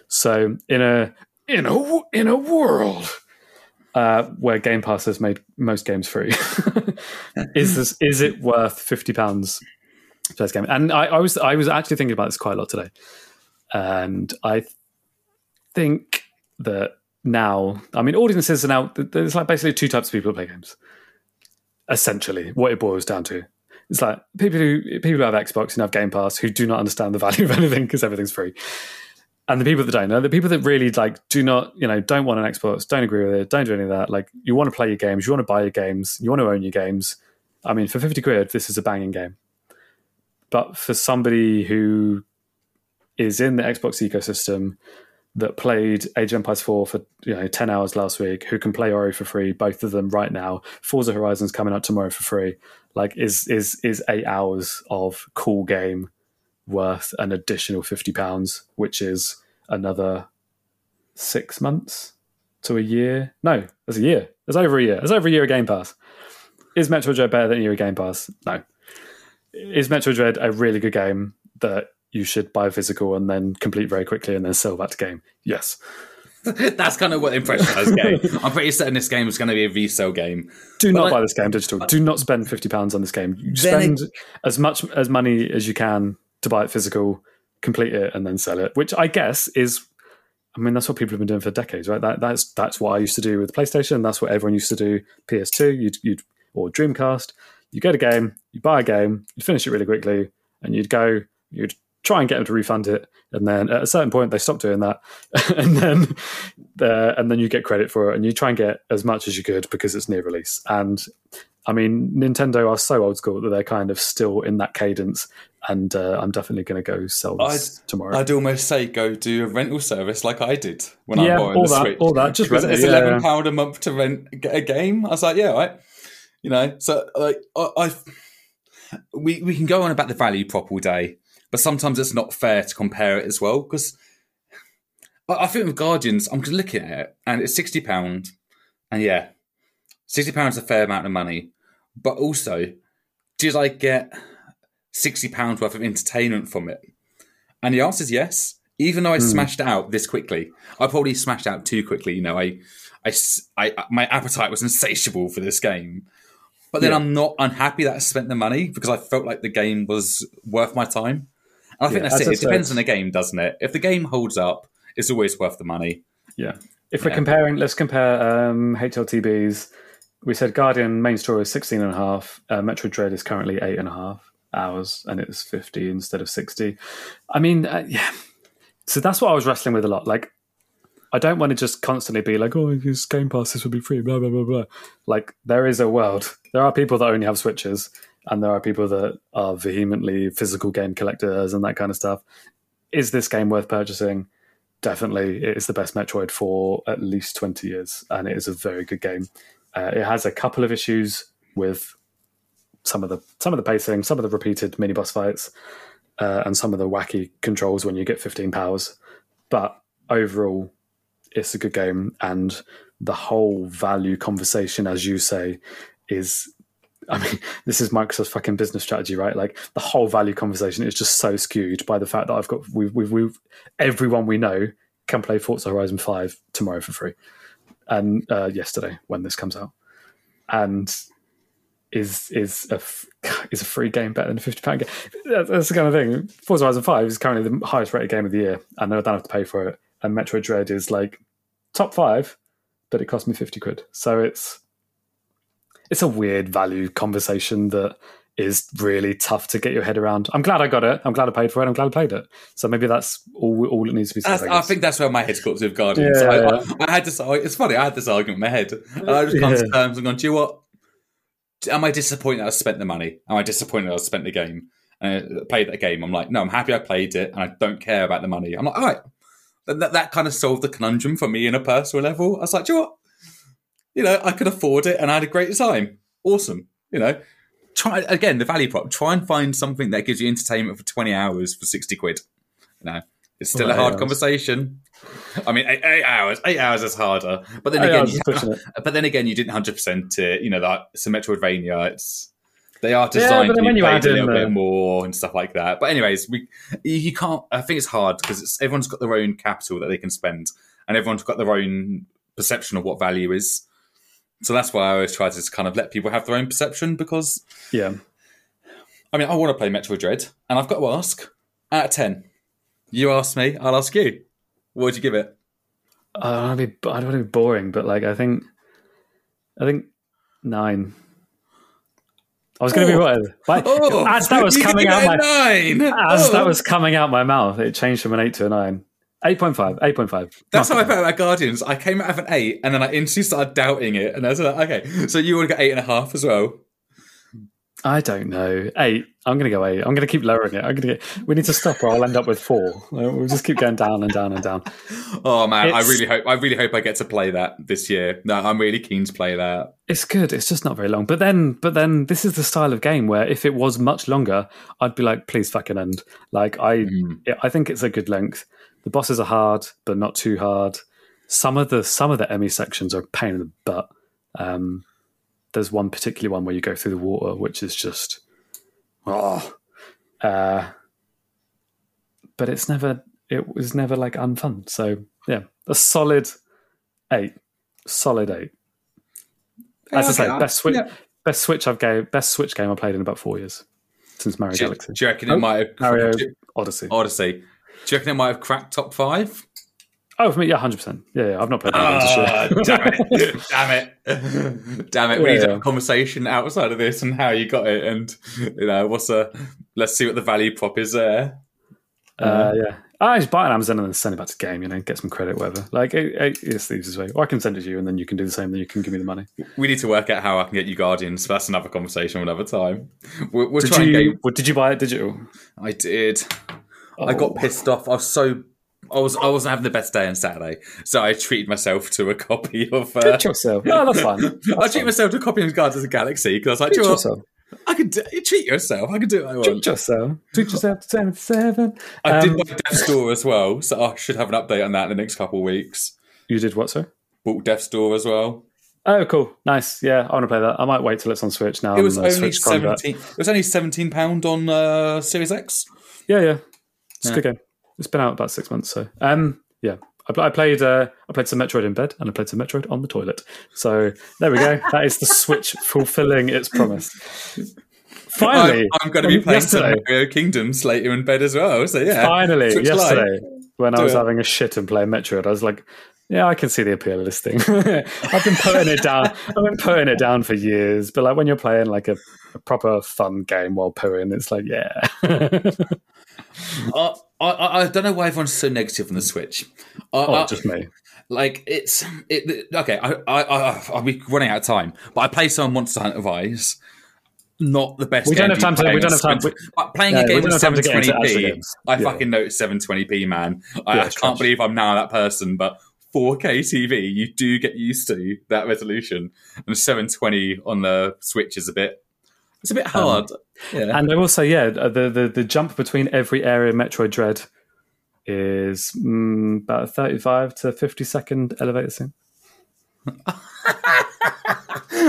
So in a in a in a world uh, where Game Pass has made most games free, [laughs] is this is it worth fifty pounds for this game? And I, I was I was actually thinking about this quite a lot today, and I think that now, I mean, audiences are now there's like basically two types of people who play games. Essentially, what it boils down to, it's like people who people who have Xbox and have Game Pass who do not understand the value of anything because everything's free, and the people that don't know, the people that really like do not, you know, don't want an Xbox, don't agree with it, don't do any of that. Like, you want to play your games, you want to buy your games, you want to own your games. I mean, for fifty quid, this is a banging game. But for somebody who is in the Xbox ecosystem that played Age of Empires 4 for you know 10 hours last week, who can play Ori for free, both of them right now. Forza Horizon's coming out tomorrow for free. Like is is is 8 hours of cool game worth an additional 50 pounds, which is another 6 months to a year. No, that's a year. That's over a year. That's over a year of Game Pass. Is Metroid Dread better than a year of Game Pass? No. Is Metroid Dread a really good game that you should buy a physical and then complete very quickly and then sell that game? Yes. [laughs] That's kind of what the impression I was getting. I'm pretty certain this game is going to be a resale game. Do But not like- buy this game digital. Do not spend fifty pounds on this game. You spend as much as money as you can to buy it physical, complete it, and then sell it. Which I guess is, I mean, that's what people have been doing for decades, right? That, that's that's what I used to do with PlayStation. That's what everyone used to do. PS2, you'd, you'd or Dreamcast. You get a game, you buy a game, you finish it really quickly, and you'd go, you'd try and get them to refund it, and then at a certain point they stop doing that, [laughs] and then uh, and then you get credit for it, and you try and get as much as you could because it's near release. And I mean, Nintendo are so old school that they're kind of still in that cadence, and uh, I'm definitely going to go sell this tomorrow. I'd almost say go do a rental service like I did when Yeah, I bought all the that- Switch. all that, just [laughs] Because it's yeah, eleven pound a month to rent get a game. I was like, yeah, right. You know, so like I, I, we we can go on about the value prop all day, but sometimes it's not fair to compare it as well because I, I think with Guardians, I'm just looking at it and it's sixty pound, and yeah, sixty pounds is a fair amount of money, but also, did I get sixty pounds worth of entertainment from it? And the answer is yes. Even though I hmm. smashed out this quickly, I probably smashed out too quickly. You know, I, I, I- my appetite was [laughs] insatiable for this game. But then Yeah. I'm not unhappy that I spent the money because I felt like the game was worth my time. And I think Yeah, that's it. It depends on the game, doesn't it? If the game holds up, it's always worth the money. Yeah. If we're Yeah. comparing, let's compare um, HLTBs. We said Guardian main story is 16 and a half. Uh, Metroid Dread is currently eight and a half hours and it's 50 instead of 60. I mean, uh, yeah. So that's what I was wrestling with a lot. Like, I don't want to just constantly be like, oh, this Game Pass, this will be free, blah, blah, blah, blah. Like, there is a world. There are people that only have Switches and there are people that are vehemently physical game collectors and that kind of stuff. Is this game worth purchasing? definitely it is the best Metroid for at least 20 years, and it is a very good game. Uh, it has a couple of issues with some of the some of the pacing, some of the repeated mini boss fights, uh, and some of the wacky controls when you get 15 powers. But overall, it's a good game, and the whole value conversation, as you say, is. I mean, [laughs] this is Microsoft's fucking business strategy, right? Like the whole value conversation is just so skewed by the fact that I've got we've we've, we've everyone we know can play Forza Horizon Five tomorrow for free, and uh, yesterday when this comes out, and is is a [laughs] is a free game better than a fifty pound game? That's, the kind of thing. Forza Horizon Five is currently the highest rated game of the year, and I don't have to pay for it. And Metroid Dread is like top five, but it cost me fifty quid. So it's it's a weird value conversation that is really tough to get your head around. I'm glad I got it. I'm glad I paid for it. I'm glad I played it. So maybe that's all all it needs to be said. I I think that's where my head's got to with Guardians. Yeah, I, yeah. I, I had this. It's funny. I had this argument in my head. I just come to Yeah. terms and gone. Do you know what? Am I disappointed I spent the money? Am I disappointed I spent the game? And I played that game. I'm like, no, I'm happy I played it, and I don't care about the money. I'm like, all right. That, that, that kind of solved the conundrum for me in a personal level. I was like, do you know what? You know, I could afford it, and I had a great time. Awesome. You know, try again the value prop. Try and find something that gives you entertainment for 20 hours for 60 quid. You know, it's still a hard hours. conversation. I mean, eight, eight hours. Eight hours is harder. But then Eight again, you is pushing it. [laughs] but then again, you didn't hundred percent it. You know that it's a Metroidvania. It's they are designed but to be when you played add a little bit more and stuff like that. But anyways, we you you can't. I think it's hard because everyone's got their own capital that they can spend, and everyone's got their own perception of what value is. So that's why I always try to just kind of let people have their own perception because Yeah. I mean I want to play Metroid Dread, and I've got to ask out of ten. You ask me, I'll ask you. What would you give it? I don't want to be. I don't want to be boring, but like I think, I think nine. I was going to be Oh. whatever. Oh, as that was [laughs] coming out my nine. as Oh. that was coming out my mouth, it changed from an eight to a nine. 8.5, 8.5. That's how I felt about Guardians. I came out of an eight, and then I instantly started doubting it, and I was like, okay, so you would get eight and a half as well. I don't know. Eight. I'm going to go eight. I'm going to keep lowering it. I'm going to get. We need to stop, or I'll end up with four. We'll just keep going down and down and down. Oh man, I really hope I really hope I get to play that this year. No, I'm really keen to play that. It's good. It's just not very long. But then, but then, this is the style of game where if it was much longer, I'd be like, please fucking end. Like I, yeah, I think it's a good length. The bosses are hard, but not too hard. Some of the some of the EMMI sections are a pain in the butt. Um, there's one particular one where you go through the water, which is just, oh, uh, but it's never. It was never like unfun. So yeah, a solid eight, solid eight. As I say, Okay, best switch, yeah. best switch I've game, best switch game I played in about four years since Mario Do, Galaxy, do you reckon it Oh, might have Mario Odyssey. Odyssey? Do you reckon it might have cracked top five? Oh, for me, yeah, hundred percent. Yeah, yeah, I've not played Ah, this damn it! [laughs] damn it! Damn it! We Yeah, need yeah. a conversation outside of this and how you got it, and you know what's a. Let's see what the value prop is there. Uh, yeah. I just buy it on Amazon and then send it back to game, you know, get some credit, whatever. Like, it, it, it's the easiest way. Or I can send it to you and then you can do the same, then you can give me the money. We need to work out how I can get you Guardians, but that's another conversation another time. We'll, we'll Did try and you, what, did you buy it digital? I did. I got Oh. pissed off. I was so. I was I wasn't having the best day on Saturday, so I treated myself to a copy of. Uh, Treat yourself. No, that's fine. [laughs] I That's treated fine. myself to a copy of Guardians of the Galaxy because I was like, Treat you yourself. I could do, treat yourself. I could do what I want. Treat yourself. Treat yourself to 10 to 7. I Um, did buy Death's Door as well, so I should have an update on that in the next couple of weeks. You did what, sir? Bought Death's Door as well. Oh, cool. Nice. Yeah, I want to play that. I might wait till it's on Switch now. It was uh, only Switch Combat. seventeen. It was only seventeen pound on uh, Series X. Yeah, yeah. It's Yeah. a good game. It's been out about six months, so um, yeah. I, I played uh, I played some Metroid in bed and I played some Metroid on the toilet. So there we go. [laughs] that is the Switch fulfilling its promise. Finally, I'm, I'm going to be playing some. Mario Kingdoms later in bed as well. So yeah, Finally, Switch yesterday, when I was it. having a shit and playing Metroid, I was like, "Yeah, I can see the appeal of this thing." [laughs] I've been putting it down. I've been putting it down for years, but like when you're playing like a, a proper fun game while pooing, it's like, yeah, [laughs] I, I, I don't know why everyone's so negative on the Switch. I, oh, I- just me. like it's it, okay. I, I, I I'll be running out of time, but I play some Monster Hunter Rise. Not the best. We don't have time to- we on don't have time- 720 but playing a we game don't have time to get into actual 720p. games. I Yeah. fucking noticed 720p, man. I, Yeah, I can't trash. believe I'm now that person, but 4K TV, you do get used to that resolution, and 720 on the Switch is a bit. It's a bit um, hard. Yeah. And I will say, yeah, uh, the, the, the jump between every area Metroid Dread is mm, about a 35 to 50 second elevator scene. [laughs]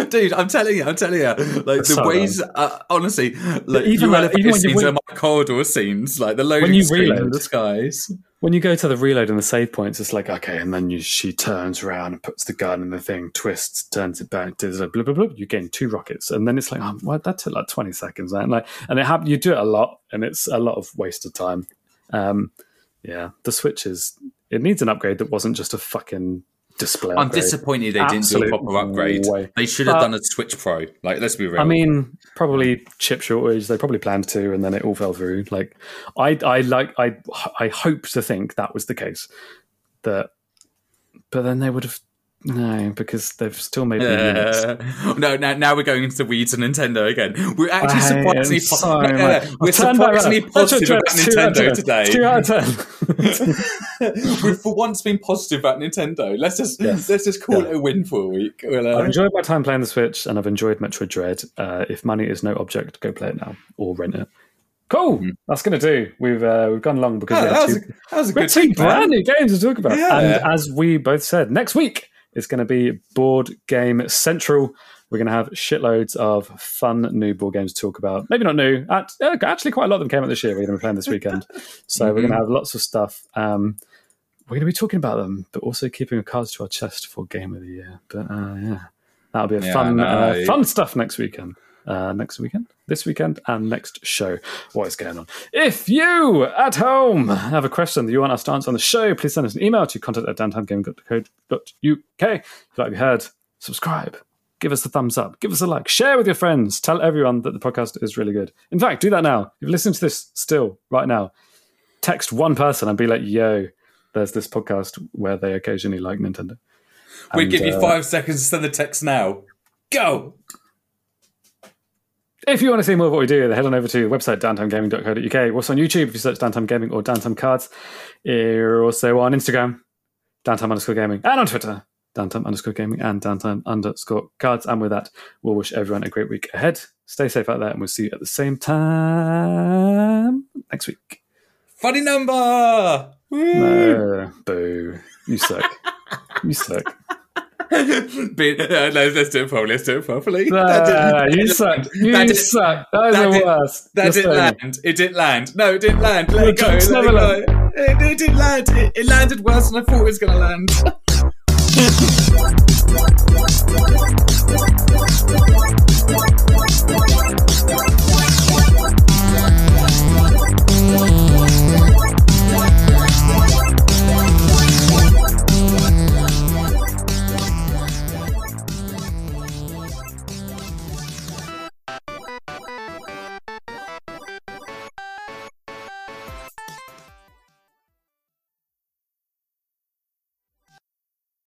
Dude, I'm telling you, I'm telling you, like the So ways, uh, honestly, like even even like- even when you scenes win- are my corridor scenes, like the loading you screen in reload- the skies. When you go to the reload and the save points, it's like, okay, and then you, she turns around and puts the gun in the thing, twists, turns it back, does a blah, blah, blah. You gain two rockets. And then it's like, oh, what? That took like 20 seconds. and Like, and it happened, you do it a lot, and it's a lot of wasted time. Um, yeah, the Switch is, it needs an upgrade that wasn't just a fucking display. I'm disappointed they didn't do a proper upgrade. way. They should have But- done a Switch Pro. Like, let's be real. I mean, probably chip shortage. They probably planned to, and then it all fell through. Like, I, I like, I, I hope to think that was the case. That, but then they would have no, because they've still made. Uh, no, now, now we're going into the weeds of Nintendo again. We're actually surprisingly, po- so no, no, no, we're I'll turn back surprisingly positive about That's two out of Nintendo today. Two out of ten. [laughs] We've for once been positive about Nintendo. Let's just Yes. let's just call Yeah. it a win for a week. We'll, uh, I've enjoyed my time playing the Switch, and I've enjoyed Metroid Dread. Uh, if money is no object, go play it now or rent it. Cool. That's going to do. We've uh, we've gone long because oh, we that, have was two, a, that was a good two brand new games to talk about. Yeah. And as we both said, next week is going to be Board Game Central. We're going to have shitloads of fun new board games to talk about. Maybe not new. Uh, Actually, quite a lot of them came out this year. We're going to be playing this weekend. [laughs] So we're going to have lots of stuff. Um, we're going to be talking about them, but also keeping our cards to our chest for Game of the Year. But uh, yeah, that'll be a Yeah, fun, uh, fun stuff next weekend. Uh, next weekend, this weekend, and next show. What is going on? If you at home have a question that you want us to answer on the show, please send us an email to contact at downtimegaming.co.uk. If you'd like to be heard, subscribe, give us a thumbs up, give us a like, share with your friends, tell everyone that the podcast is really good. In fact, do that now. If you're listening to this still right now, text one person and be like, yo, there's this podcast where they occasionally like Nintendo. We And, give you uh, five seconds to send the text now. Go. If you want to see more of what we do, then head on over to the website downtimegaming.co.uk. We're also on YouTube if you search Downtime Gaming or Downtime Cards. We're also on Instagram, Downtime underscore gaming, and on Twitter, Downtime underscore gaming and Downtime underscore cards. And with that, we'll wish everyone a great week ahead. Stay safe out there, and we'll see you at the same time next week. Funny number. Woo. No, boo. You suck. you suck. [laughs] [laughs] Uh, no, let's do it properly. Let's do it properly. No, That didn't- you suck. You that suck. That is that the worst. That didn't land. It didn't land. No, it didn't land. Let it go. Let it go. It, it didn't land. It, it landed worse than I thought it was going to land. [laughs]